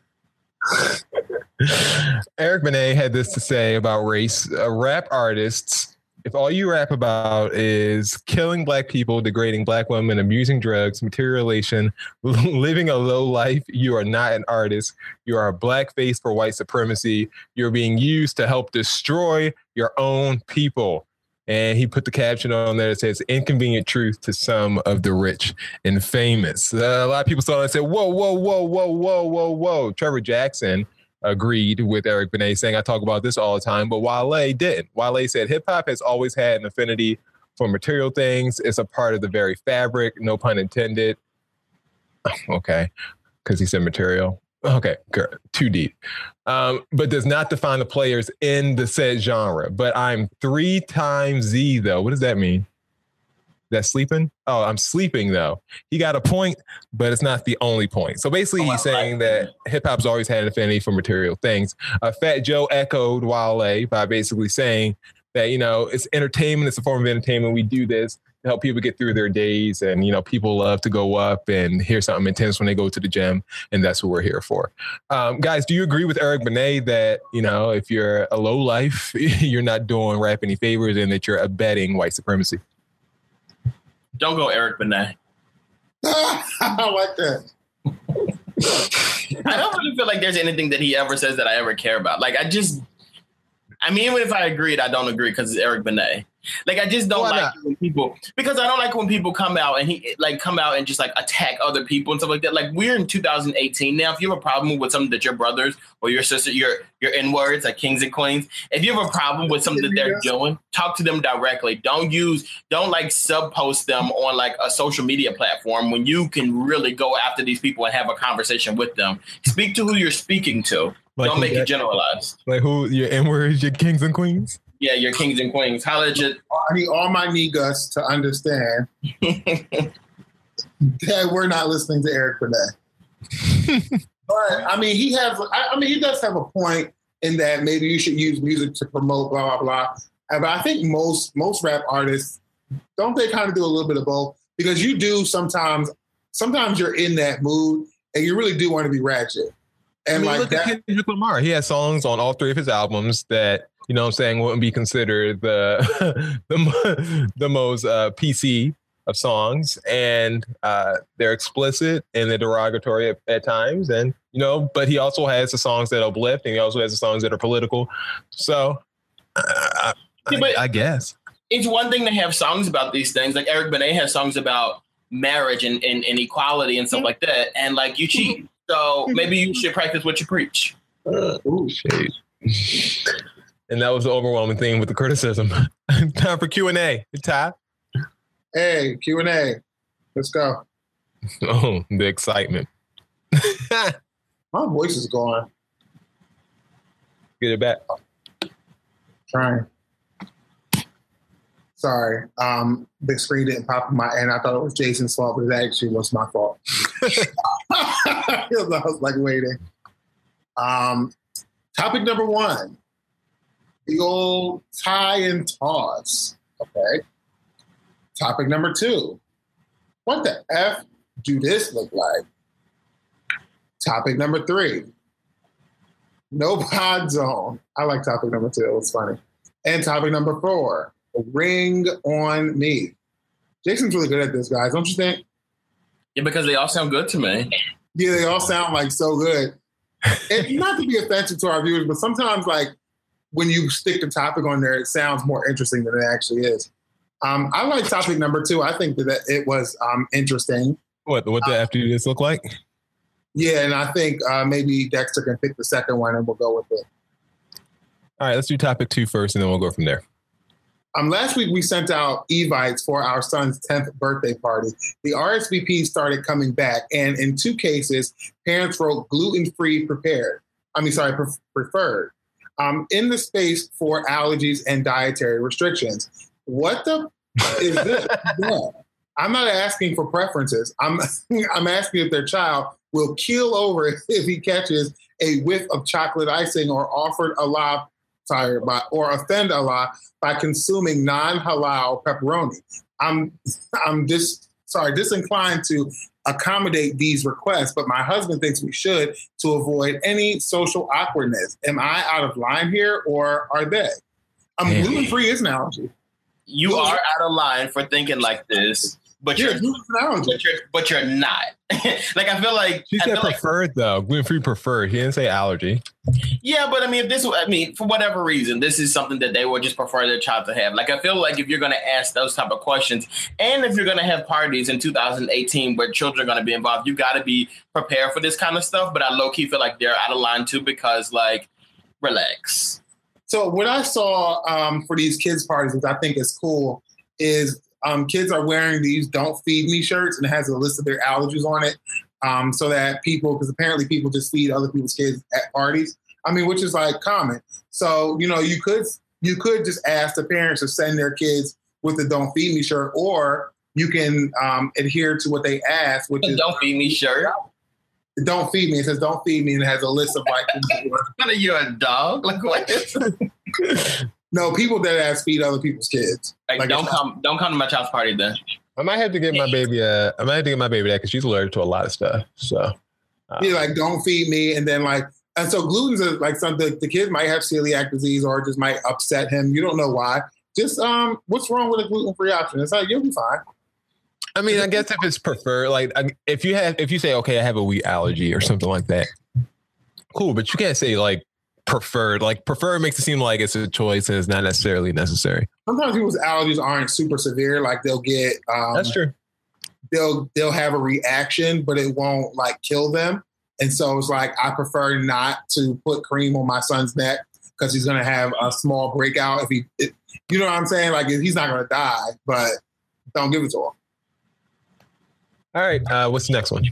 Eric Benet had this to say about race. Uh, rap artists, if all you rap about is killing black people, degrading black women, abusing drugs, materialization, living a low life, you are not an artist. You are a black face for white supremacy. You're being used to help destroy your own people. And he put the caption on there that says inconvenient truth to some of the rich and famous. Uh, a lot of people saw that and said, whoa, whoa, whoa, whoa, whoa, whoa, whoa. Trevor Jackson agreed with Eric Benet saying, I talk about this all the time, but Wale didn't. Wale said hip hop has always had an affinity for material things. It's a part of the very fabric, no pun intended. Okay, because he said material. Okay, good. Too deep. Um, but does not define the players in the said genre. But I'm three times Z though. What does that mean? That sleeping? Oh, I'm sleeping though. He got a point, but it's not the only point. So basically, he's saying that hip hop's always had an affinity for material things. Uh, Fat Joe echoed Wale by basically saying that you know it's entertainment. It's a form of entertainment. We do this help people get through their days, and you know people love to go up and hear something intense when they go to the gym, and that's what we're here for. Um, guys, do you agree with Eric Benet that you know if you're a low life, you're not doing rap any favors, and that you're abetting white supremacy? Don't go Eric Benet. I like that. I don't really feel like there's anything that he ever says that I ever care about. Like I just, I mean, even if I agreed, I don't agree because it's Eric Benet. Like I just don't Why like when people because I don't like when people come out and he like come out and just like attack other people and stuff like that. Like we're in 2018 now. If you have a problem with something that your brothers or your sister, your your N words like kings and queens, if you have a problem with something that they're doing, talk to them directly. Don't use don't like sub post them on like a social media platform when you can really go after these people and have a conversation with them. Speak to who you're speaking to. Like don't who make it generalized. Like who your N words, your kings and queens? Yeah, your kings and queens. Holla at your I need all my niggas to understand that we're not listening to Eric Benet. but I mean, he has. I, I mean, he does have a point in that maybe you should use music to promote blah blah blah. But I think most most rap artists don't they kind of do a little bit of both because you do sometimes. Sometimes you're in that mood and you really do want to be ratchet. I mean, like look that, at Kendrick Lamar. He has songs on all three of his albums that you know what I'm saying wouldn't be considered the the, the most uh, PC of songs, and uh, they're explicit and they're derogatory at, at times, and you know. But he also has the songs that uplift, and he also has the songs that are political. So, uh, I, Yeah, but- I guess. it's one thing to have songs about these things. Like Eric Benet has songs about marriage and, and, and equality and stuff like that. And like you cheat. So maybe you should practice what you preach. Uh, ooh, shade. And that was the overwhelming thing with the criticism. Time for Q and A. Ty. Hey, Q and A. Let's go. Oh, the excitement. My voice is gone. Get it back. Trying. Sorry. Um, the screen didn't pop in my and I thought it was Jason's fault, but it actually was my fault. I was like waiting. Um, topic number one. The old tie and toss. Okay. Topic number two. What the F do this look like? Topic number three. No pod zone. I like topic number two. It was funny. And topic number four. Ring on me. Jason's really good at this, guys, don't you think? Yeah, because they all sound good to me. Yeah, they all sound like so good. and not to be offensive to our viewers, but sometimes like when you stick the topic on there, it sounds more interesting than it actually is. Um, I like topic number two. I think that it was um, interesting. What what the F do this look like? Yeah, and I think uh, maybe Dexter can pick the second one and we'll go with it. All right, let's do topic two first, and then we'll go from there. Um, last week we sent out evites for our son's 10th birthday party. The RSVP started coming back, and in two cases, parents wrote gluten-free prepared. I mean, sorry, pre- preferred. Um, in the space for allergies and dietary restrictions. What the is this? yeah. I'm not asking for preferences. I'm I'm asking if their child will keel over if he catches a whiff of chocolate icing or offered a lot sorry, by, or offend Allah by consuming non-halal pepperoni. I'm I'm dis sorry disinclined to accommodate these requests, but my husband thinks we should to avoid any social awkwardness. Am I out of line here, or are they? I'm gluten free is an allergy. You are out of line for thinking like this, but you're but you're but you're not. like I feel like She said feel like preferred though, gluten free preferred. He didn't say allergy. Yeah, but I mean, if this, I mean, for whatever reason, this is something that they would just prefer their child to have. Like, I feel like if you're going to ask those type of questions, and if you're going to have parties in 2018 where children are going to be involved, you got to be prepared for this kind of stuff. But I low key feel like they're out of line too because, like, relax. So what I saw um, for these kids parties, which I think is cool, is um, kids are wearing these "Don't Feed Me" shirts, and it has a list of their allergies on it, um, so that people, because apparently people just feed other people's kids at parties. I mean, which is like common. So you know, you could you could just ask the parents to send their kids with the "Don't Feed Me" shirt, or you can um, adhere to what they ask, which is "Don't Feed Me" shirt. Don't feed me. It says "Don't feed me," and it has a list of like. What are you a dog? Like what? no, people that ask feed other people's kids. Like, don't come, don't come to my child's party then. I might have to get my baby. Uh, I might have to get my baby that because she's allergic to a lot of stuff. So uh, Yeah, like don't feed me, and then like, and so gluten's a, like something the kid might have celiac disease or it just might upset him. You don't know why. Just um, what's wrong with a gluten free option? It's like you'll be fine. I mean, I guess if it's preferred, like if you have, if you say, okay, I have a wheat allergy or something like that, cool. But you can't say like preferred. Like preferred makes it seem like it's a choice and it's not necessarily necessary. Sometimes people's allergies aren't super severe. Like they'll get um, That's true. They'll they'll have a reaction, but it won't like kill them. And so it's like I prefer not to put cream on my son's neck because he's gonna have a small breakout if he, it, you know what I'm saying? Like he's not gonna die, but don't give it to him. All right, uh, what's the next one?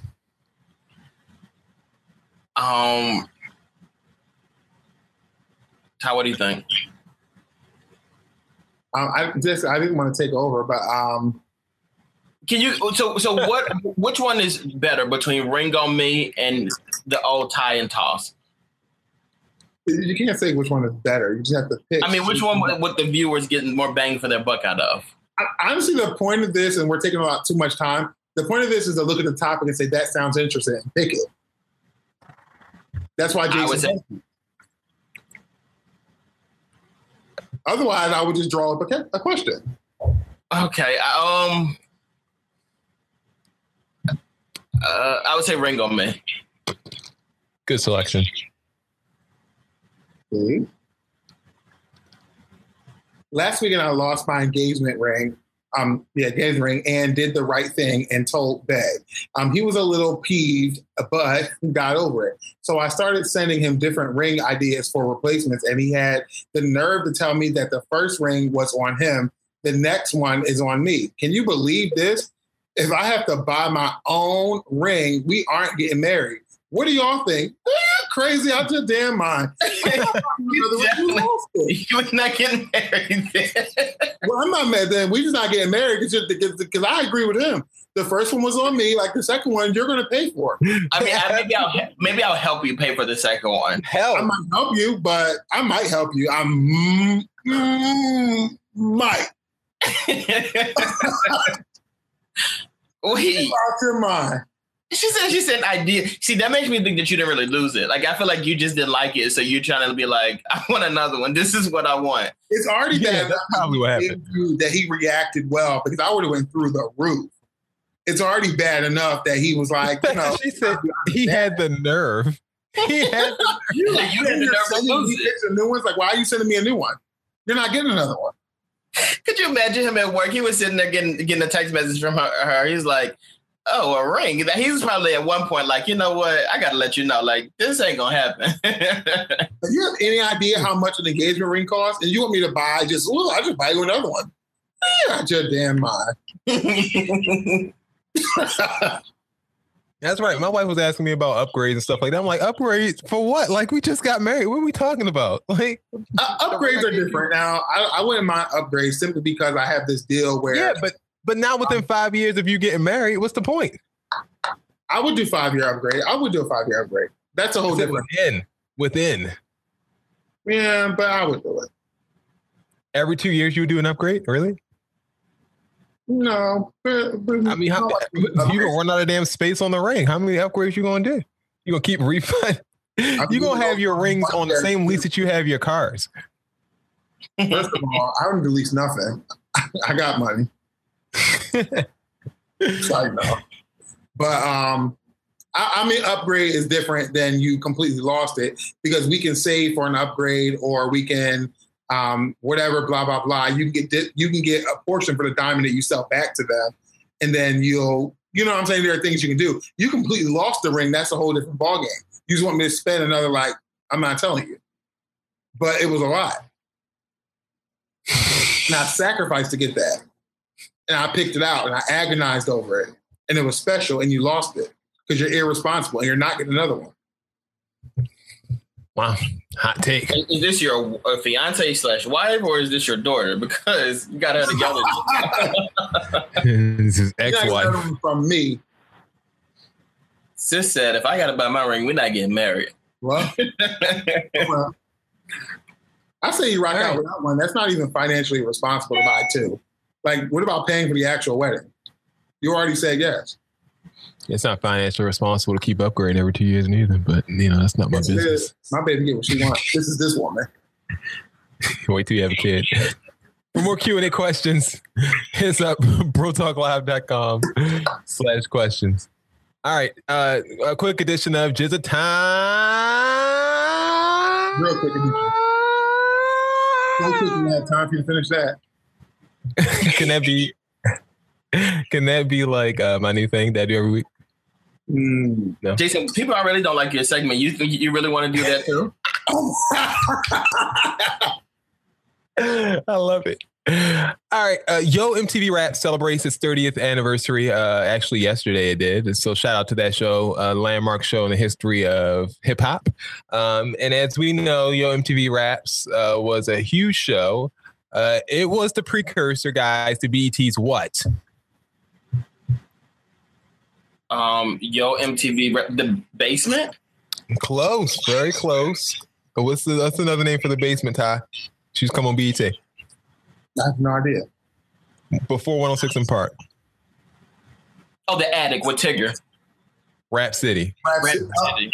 Um, Ty, what do you think? Um, I just I didn't want to take over, but um, Can you? So, so what? which one is better between Ring on Me and the old tie and toss? you can't say which one is better. You just have to pick. I mean, which one would, would the viewers getting more bang for their buck out of? I- honestly, the point of this, and we're taking a lot too much time. The point of this is to look at the topic and say that sounds interesting, pick it. That's why I would Jason. say- Otherwise, I would just draw up a, a question. Okay. Um. Uh, I would say Ring on Me. Good selection. See? last weekend I lost my engagement ring. Um, yeah, engagement ring, and did the right thing and told Bay. Um, he was a little peeved, but got over it. So I started sending him different ring ideas for replacements, and he had the nerve to tell me that the first ring was on him, the next one is on me. Can you believe this? If I have to buy my own ring, we aren't getting married. What do y'all think? Crazy out your damn mind. You're not getting married. well, I'm not mad. Then we're just not getting married because I agree with him. The first one was on me. Like the second one, you're going to pay for. I mean, I, maybe I'll maybe I'll help you pay for the second one. Hell, I might help you, but I might help you. I mm, mm, might. Wait. Out your mind. She said she said I did. See, that makes me think that you didn't really lose it. Like I feel like you just didn't like it, so you're trying to be like, I want another one. This is what I want. It's already Yeah, bad. that's probably what happened. That he reacted well because I would have went through the roof. It's already bad enough that he was like, you know, she said he had the nerve. He had the you, Like, you had the nerve to lose me it. pictures of new ones. Like, why are you sending me a new one? You're not getting another one. Could you imagine him at work? He was sitting there getting getting a text message from her. her. He's like, "Oh, a ring." That He was probably at one point like, "You know what? I got to let you know. Like, this ain't gonna happen." Do you have any idea how much an engagement ring costs? And you want me to buy just, well, I just buy you another one. You're out your damn mind. That's right. My wife was asking me about upgrades and stuff like that. I'm like, upgrades for what? Like, we just got married. What are we talking about? Like, Uh, upgrades are different now. I, I wouldn't mind upgrades simply because I have this deal where yeah, but but now within um, five years of you getting married, what's the point? I would do five year upgrade. I would do a five year upgrade. That's a whole different. within within Yeah, but I would do it. every two years you would do an upgrade? Really? No, but, but I mean, how, you gonna run out of damn space on the ring? How many upgrades you gonna do? You gonna keep refund? You gonna have your rings on the same lease that you have your cars? First of all, I don't release nothing. I got money. Sorry, no. But um, I, I mean, upgrade is different than you completely lost it because we can save for an upgrade or we can um, whatever, blah blah blah. You can get you can get a portion for the diamond that you sell back to them, and then you'll you know what I'm saying. There are things you can do. You completely lost the ring. That's a whole different ballgame. You just want me to spend another like I'm not telling you, but it was a lot. Not sacrifice to get that. And I picked it out and I agonized over it. And it was special and you lost it because you're irresponsible and you're not getting another one. Wow, hot take. Is this your fiance slash wife, or is this your daughter? Because you got her together. this is You're not getting another one from me. Sis said, "If I got to buy my ring, we're not getting married." Well, well, I say you rock out with that one. That's not even financially responsible to buy two. Like, what about paying for the actual wedding? You already said yes. It's not financially responsible to keep upgrading every two years neither, but you know that's not my Yes, business. My baby get what she wants. This is this woman. Wait till you have a kid. For more Q and A questions, hit us up brotalklive.com slash questions. All right, uh, a quick edition of Jizza Time. Real quick. So quick, you have time for you to finish that. Can that be? Can that be like uh, my new thing that I do every week? No. Jason, people already don't like your segment. You think you really want to do that too? I love it. All right, uh, Yo MTV Rap celebrates its 30th anniversary. Uh, actually, yesterday it did. So shout out to that show, uh, landmark show in the history of hip hop. Um, and as we know, Yo MTV Raps uh, was a huge show. Uh, it was the precursor, guys, to BET's what? Um, Yo MTV, the basement. Close, very close. But what's the, that's another name for the basement, Ty? She's come on BET I have no idea. before 106 & Park. Oh, the attic with Tigger. Rap City. Rap City.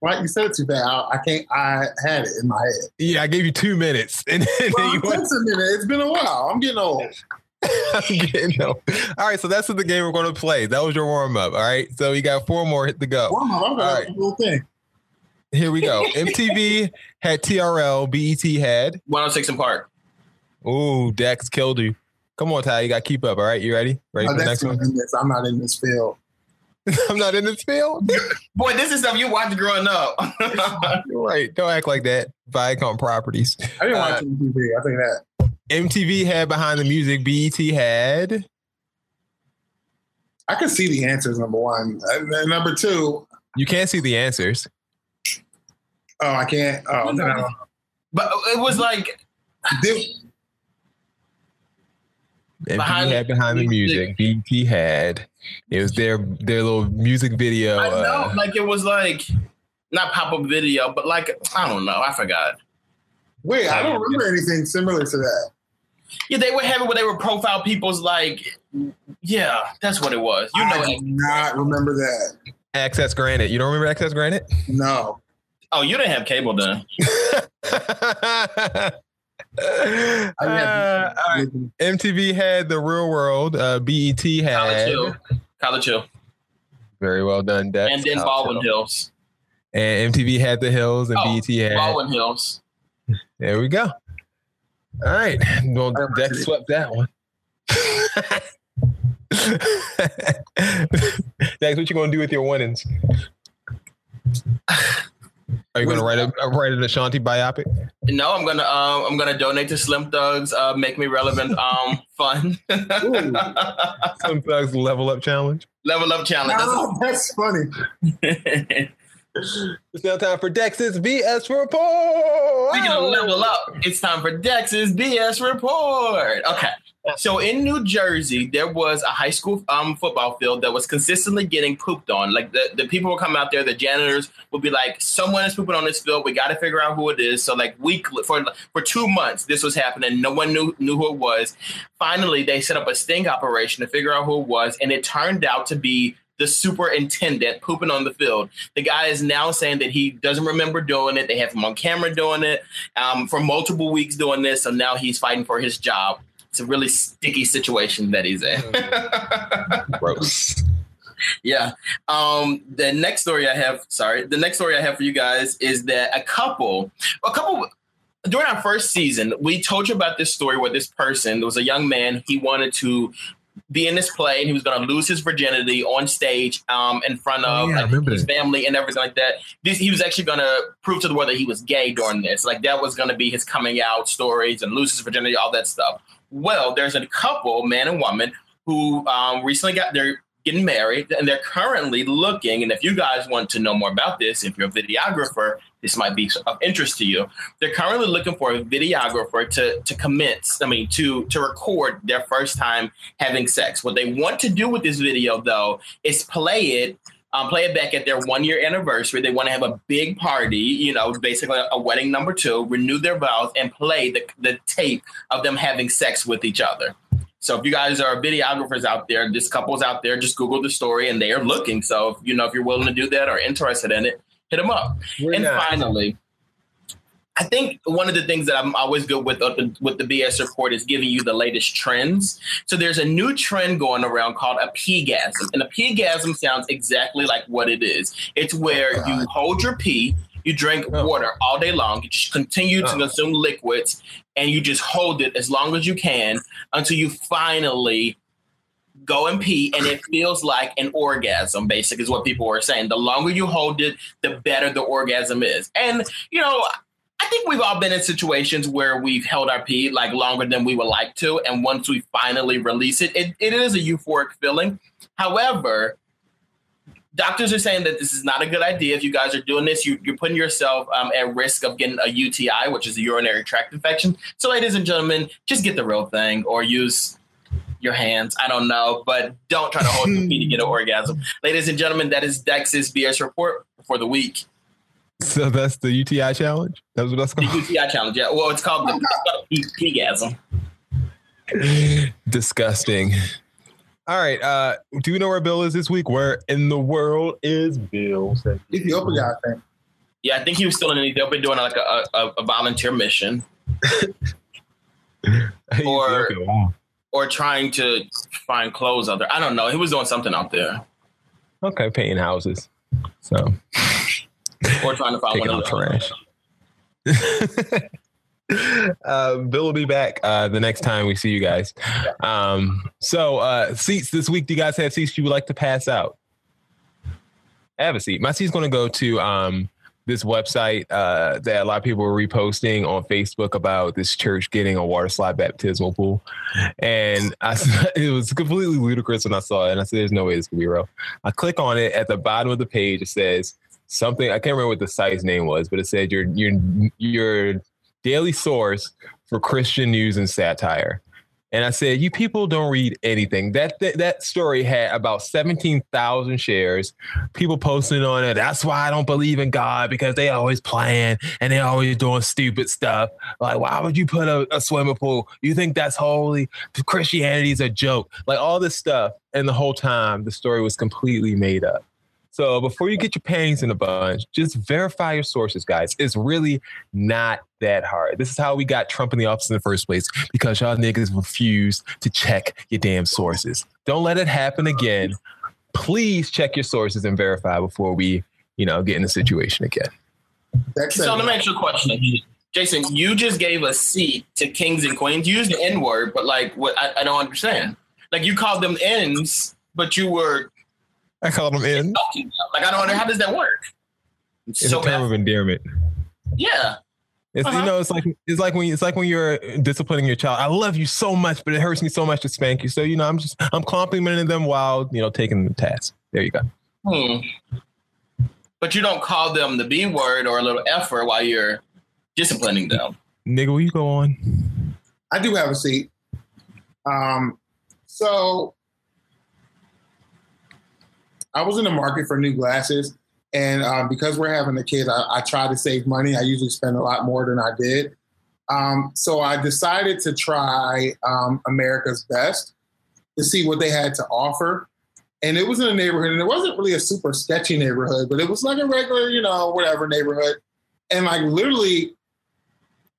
Right, you said it too bad. I, I can't. I had it in my head. Yeah, I gave you two minutes, and then Well, you went. a minute. It's been a while. I'm getting old. I'm getting old. All right, so that's the game we're going to play. That was your warm up. All right, so you got four more hit to go. Warm up. I'm gonna right, thing. here we go. MTV had TRL, BET had 106 & Park. Ooh, Dex killed you. Come on, Ty. You got to keep up. All right. You ready? Ready Oh, for the next one? this. I'm not in this field. I'm not in this field. Boy, this is stuff you watched growing up. You're right. Don't act like that. Viacom Properties. I didn't Uh, watch MTV. I think that. MTV had behind the music. BET had. I can see the answers. Number one. And then number two. You can't see the answers. Oh, I can't. Oh, no. But it was like MTV Behind had behind the music. BET had. It was their their little music video. I know, uh, like it was like not pop up video, but like I don't know, I forgot. Wait, I don't remember anything similar to that. Yeah, they were having where they were profile people's like, yeah, that's what it was. You know, I do not remember that. Access granted. You don't remember Access granted? No. Oh, you didn't have cable then. Uh, all right. MTV had the Real World. Uh, BET College had. Hill, College Hill, Very well done, Dex. and then College Baldwin Hill. Hills. And MTV had the Hills, and Oh, BET had. Baldwin Hills. There we go. All right. Well, Dex swept that one. Dex, what you gonna do with your winnings? Are you gonna write a write an Ashanti biopic? No, I'm gonna um, I'm gonna donate to Slim Thugs. Uh, make me relevant. Um, fun. Some thugs level up challenge. Level up challenge. Oh, that's funny. It's now time for Dex's BS report. Speaking of level up, it's time for Dex's BS report. Okay. So in New Jersey, there was a high school um, football field that was consistently getting pooped on. Like the, the people would come out there, the janitors would be like, "Someone is pooping on this field. We got to figure out who it is." So like weekly for for two months, this was happening. No one knew knew who it was. Finally, they set up a sting operation to figure out who it was, and it turned out to be the superintendent pooping on the field. The guy is now saying that he doesn't remember doing it. They have him on camera doing it um, for multiple weeks doing this. So now he's fighting for his job. It's a really sticky situation that he's in. Gross. Yeah. Um, the next story I have, sorry, the next story I have for you guys is that a couple, a couple during our first season, we told you about this story where this person, there was a young man, he wanted to be in this play and he was going to lose his virginity on stage um, in front Oh, of yeah, like, his family and everything like that. This, he was actually going to prove to the world that he was gay during this. Like that was going to be his coming out stories and lose his virginity, all that stuff. Well, there's a couple, man and woman, who um, recently got their getting married and they're currently looking and if you guys want to know more about this if you're a videographer this might be of interest to you they're currently looking for a videographer to to commence i mean to to record their first time having sex what they want to do with this video though is play it um, play it back at their one year anniversary. They want to have a big party, you know, basically a wedding number two, renew their vows, and play the, the tape of them having sex with each other. So if you guys are videographers out there, this couple's out there, just Google the story and they are looking. So, if, you know, if you're willing to do that or interested in it, hit them up. We're and not. finally, I think one of the things that I'm always good with uh, with the BS report is giving you the latest trends. So there's a new trend going around called a peegasm, and a peegasm sounds exactly like what it is. It's where you hold your pee, you drink oh. water all day long, you just continue to Oh. consume liquids, and you just hold it as long as you can until you finally go and pee and it feels like an orgasm basically is what people were saying the longer you hold it the better the orgasm is and you know I think we've all been in situations where we've held our pee like longer than we would like to, and once we finally release it, it, it is a euphoric feeling. However, doctors are saying that this is not a good idea. If you guys are doing this, you, you're putting yourself um, at risk of getting a UTI, which is a urinary tract infection. So, ladies and gentlemen, just get the real thing or use your hands. I don't know, but don't try to hold your pee to get an orgasm. Ladies and gentlemen, that is Dex's BS report for the week. So that's the UTI challenge. That's what that's called. The. UTI challenge. Yeah. Well, it's called the called peegasm. Disgusting. All right. Uh, do you know where Bill is this week? Where in the world is Bill? Ethiopia, I think. Yeah, I think he was still in Ethiopia doing like a, a, a volunteer mission, or or trying to find clothes out there. I don't know. He was doing something out there, Okay, painting houses. So or trying to find taking one of the trash. uh, Bill will be back uh, the next time we see you guys. Um, so, uh, seats this week. Do you guys have seats you would like to pass out? I have a seat. My seat's going to go to um, this website uh, that a lot of people were reposting on Facebook about this church getting a water slide baptismal pool, and I, it was completely ludicrous when I saw it, and I said, "There's no way this could be real." I click on it at the bottom of the page. It says something. I can't remember what the site's name was, but it said your your your daily source for Christian news and satire. And I said, "You people don't read anything." That that, that story had about seventeen thousand shares. People posting on it. That's why I don't believe in God because they always playing and they always doing stupid stuff. Like, why would you put a, a swimming pool? You think that's holy? Christianity's a joke. Like all this stuff. And the whole time, the story was completely made up. So before you get your panties in a bunch, just verify your sources, guys. It's really not that hard. This is how we got Trump in the office in the first place because y'all niggas refused to check your damn sources. Don't let it happen again. Please check your sources and verify before we, you know, get in the situation again. so let me ask you a question. Jason, you just gave a seat to kings and queens. You used the N word, but like, what I, I don't understand. Like, you called them N's, but you were I called them in. Like I don't know how does that work? It's, it's so a term bad. of endearment. Yeah. It's uh-huh. you know it's like it's like when it's like when you're disciplining your child. I love you so much, but it hurts me so much to spank you. So you know I'm just I'm complimenting them while you know taking the task. There you go. Hmm. But you don't call them the B word or a little F word while you're disciplining them. Nigga, will you go on? I do have a seat. Um, so I was in the market for new glasses, and um, because we're having a kid, I, I, try to save money. I usually spend a lot more than I did. Um, so I decided to try um, America's Best to see what they had to offer. And it was in a neighborhood, and it wasn't really a super sketchy neighborhood, but it was like a regular, you know, whatever neighborhood. And like literally,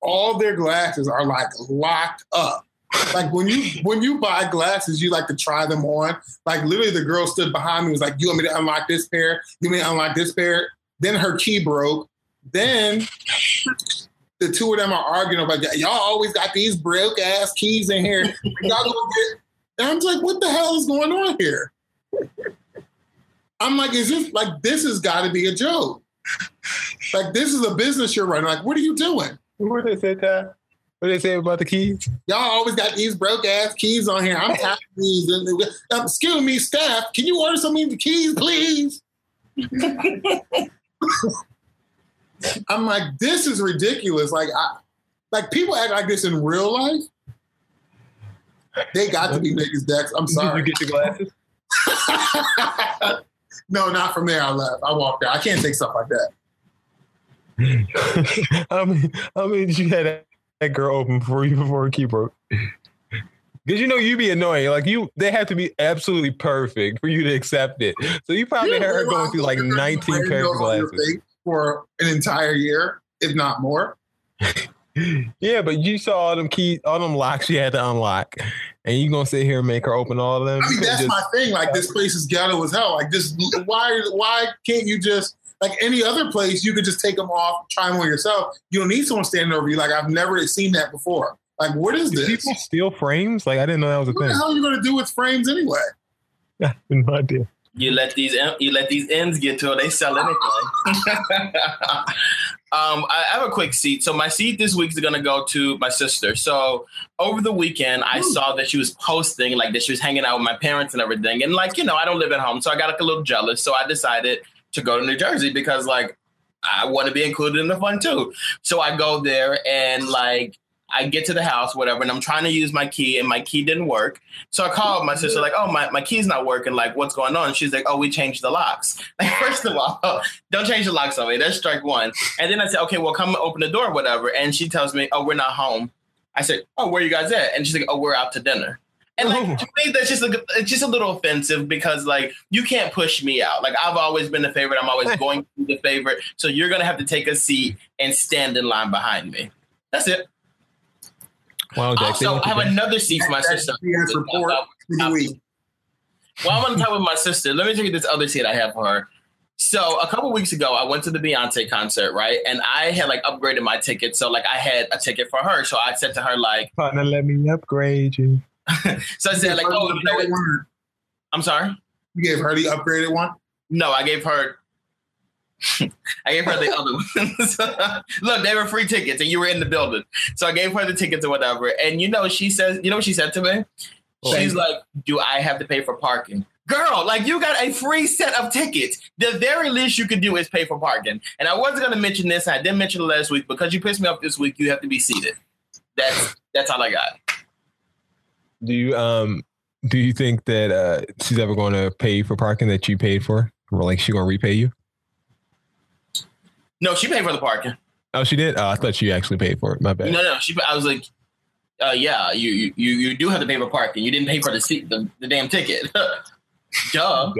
all their glasses are like locked up like when you when you buy glasses, you like to try them on. Like literally, the girl stood behind me was like, "You want me to unlock this pair? You want me to unlock this pair?" Then her key broke. Then the two of them are arguing about y'all always got these broke ass keys in here. Y'all get. And I'm like, what the hell is going on here? I'm like, is this like this has got to be a joke? Like this is a business you're running. Like, what are you doing? What they said that? What did they say about the keys? Y'all always got these broke ass keys on here. I'm tired of these. Um, excuse me, staff. Can you order some of the keys, please? I'm like, this is ridiculous. Like, I, like people act like this in real life. They got to be niggas, Dex. I'm sorry. Did you get your glasses? no, not from there. I left. I walked out. I can't take stuff like that. I mean, I mean, you had that girl open for you before a key broke. Because you know you'd be annoying. Like you, they have to be absolutely perfect for you to accept it. So you probably you had her going through like 19 pairs of glasses for an entire year, if not more. yeah, but you saw all them keys, all them locks you had to unlock, and you gonna sit here and make her open all of them? I mean, that's just, my thing. Like this place is ghetto as hell. Like this, why? Why can't you just like any other place, you could just take them off, try them on yourself. You don't need someone standing over you. Like I've never seen that before. Like what is this? People steal frames? Like I didn't know that was a what thing. What the hell are you going to do with frames anyway? Yeah, no idea. You let these you let these ends get to it. They sell anything. um, I have a quick seat. So my seat this week is gonna go to my sister. So over the weekend, I Ooh. saw that she was posting like that she was hanging out with my parents and everything. And like you know, I don't live at home, so I got like a little jealous. So I decided to go to New Jersey because like I want to be included in the fun too. So I go there and like I get to the house, whatever, and I'm trying to use my key and my key didn't work. So I called my sister, like, oh, my, my key's not working. Like, what's going on? She's like, oh, we changed the locks. Like, first of all, don't change the locks on me. That's strike one. And then I said, okay, well, come open the door, whatever. And she tells me, oh, we're not home. I said, oh, where you guys at? And she's like, oh, we're out to dinner. And like oh. to me, that's just a, it's just a little offensive because like you can't push me out. Like I've always been the favorite. I'm always going to be the favorite. So you're gonna have to take a seat and stand in line behind me. That's it. Wow, Dex, also, I have another seat for my sister. report Well, I'm gonna talk with my sister. Let me tell you this other seat I have for her. So a couple weeks ago, I went to the Beyonce concert, right? And I had like upgraded my ticket. So like I had a ticket for her. So I said to her like, "Partner, let me upgrade you." so I said like, "Oh, you know what? I'm sorry." You gave her the upgraded one? No, I gave her. I gave her the other ones. Look, they were free tickets, and you were in the building, so I gave her the tickets or whatever. And you know, she says, you know what she said to me? Oh. She's like, "Do I have to pay for parking?" Girl, like you got a free set of tickets. The very least you could do is pay for parking. And I wasn't going to mention this. I didn't mention it last week because you pissed me off this week. You have to be seated. That's that's all I got. Do you um do you think that uh she's ever going to pay for parking that you paid for? Or like she going to repay you? No, she paid for the parking. Oh, she did. Oh, I thought she actually paid for it. My bad. No, no, she. I was like, uh, yeah, you, you you you do have to pay for parking. You didn't pay for the seat, the, the damn ticket. Duh.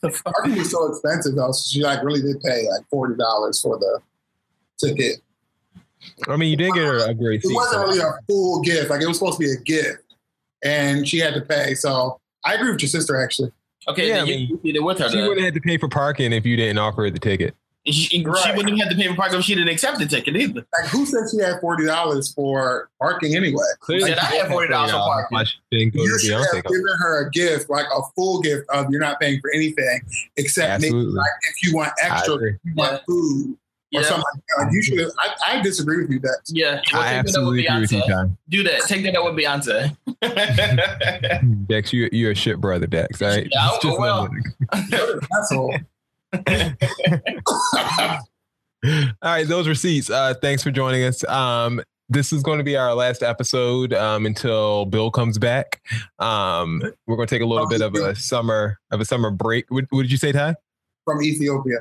The parking was so expensive though, so she like really did pay like forty dollars for the ticket. I mean, you did get her a great It seat. wasn't so- really a full gift. Like it was supposed to be a gift, and she had to pay. So I agree with your sister actually. Okay, Yeah, then I you, mean, you did with her. She then. wouldn't have to pay for parking if you didn't offer her the ticket. She, she wouldn't even have to pay for parking if she didn't accept the ticket either. Like who said she had forty dollars for parking anyway? Clearly Like, I had $40 for parking. Why she didn't go You to should have given her a gift, like a full gift of you're not paying for anything except maybe like if you want extra, you want food or Yeah. something like you should. I, I disagree with you, Dex. Yeah, well, I take that up with absolutely agree with you, Beyonce. Do that. Take that up with Beyonce. Dex, you you're a shit brother, Dex. All right. Yeah, Just well- know Asshole. All right, those receipts. Uh, thanks for joining us. Um, this is going to be our last episode um, until Bill comes back. Um, we're going to take a little bit of a summer of a summer break. What, what did you say, Ty? From Ethiopia.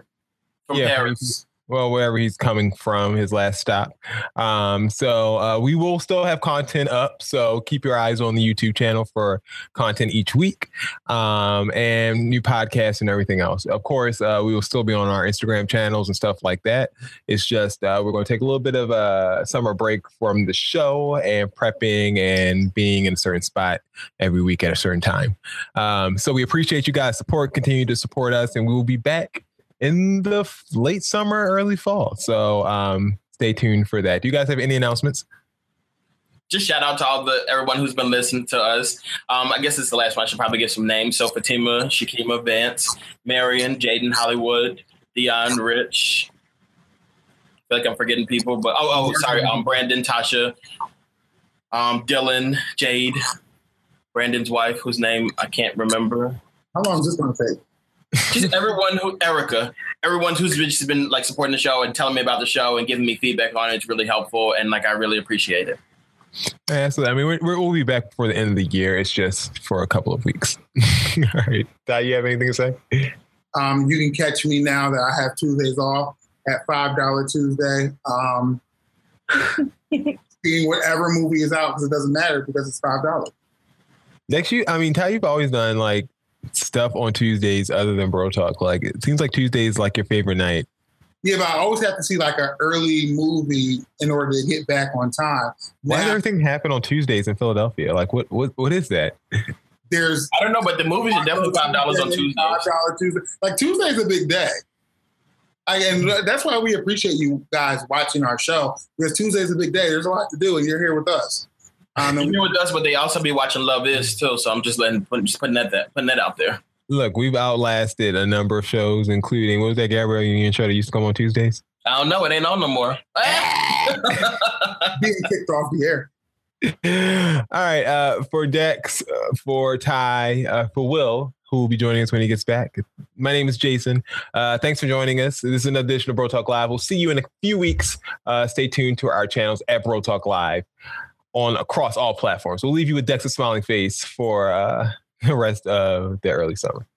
From Yeah, from Paris. Well, wherever he's coming from, his last stop. Um, so uh, we will still have content up. So keep your eyes on the YouTube channel for content each week um, and new podcasts and everything else. Of course, uh, we will still be on our Instagram channels and stuff like that. It's just uh, we're going to take a little bit of a summer break from the show and prepping and being in a certain spot every week at a certain time. Um, so we appreciate you guys' support. Continue to support us, and we will be back in the f- late summer, early fall. So um, stay tuned for that. Do you guys have any announcements? Just shout out to all the everyone who's been listening to us. Um, I guess it's the last one. I should probably get some names. So Fatima, Shakima Vance, Marion, Jaden Hollywood, Dion Rich. I feel like I'm forgetting people, but oh, oh, sorry. Um, Brandon, Tasha, um, Dylan, Jade, Brandon's wife, whose name I can't remember. How long is this going to take? Just everyone who Erica, everyone who's just been like supporting the show and telling me about the show and giving me feedback on it. It's really helpful and like I really appreciate it. Yeah, so I mean, we're, we're, we'll be back before the end of the year. It's just for a couple of weeks. All right. Di, you have anything to say? Um, you can catch me now that I have Tuesdays off at five dollar Tuesday. Um, seeing whatever movie is out because it doesn't matter because it's five dollars. Next, you, I mean, Ty, you've always done like stuff on Tuesdays other than Bro Talk. Like, it seems like Tuesday is like your favorite night. Yeah, but I always have to see like an early movie in order to get back on time. Why does everything happen on Tuesdays in Philadelphia? Like, what, what, what is that? there's I don't know, but the movies are definitely five dollars on Tuesdays. Five dollar Tuesday. Like Tuesday's a big day. I, and that's why we appreciate you guys watching our show because Tuesday's a big day. There's a lot to do, and you're here with us. Um, and here with us, but they also be watching Love Is too. So I'm just letting put- just putting that, that putting that out there. Look, we've outlasted a number of shows, including what was that Gabrielle Union show that used to come on Tuesdays? I don't know. It ain't on no more. being kicked off the air. All right. Uh, for Dex, uh, for Ty, uh, for Will, who will be joining us when he gets back. My name is Jason. Uh, thanks for joining us. This is an edition of Bro Talk Live. We'll see you in a few weeks. Uh, stay tuned to our channels at Bro Talk Live on across all platforms. We'll leave you with Dex's smiling face for uh, the rest of the early summer.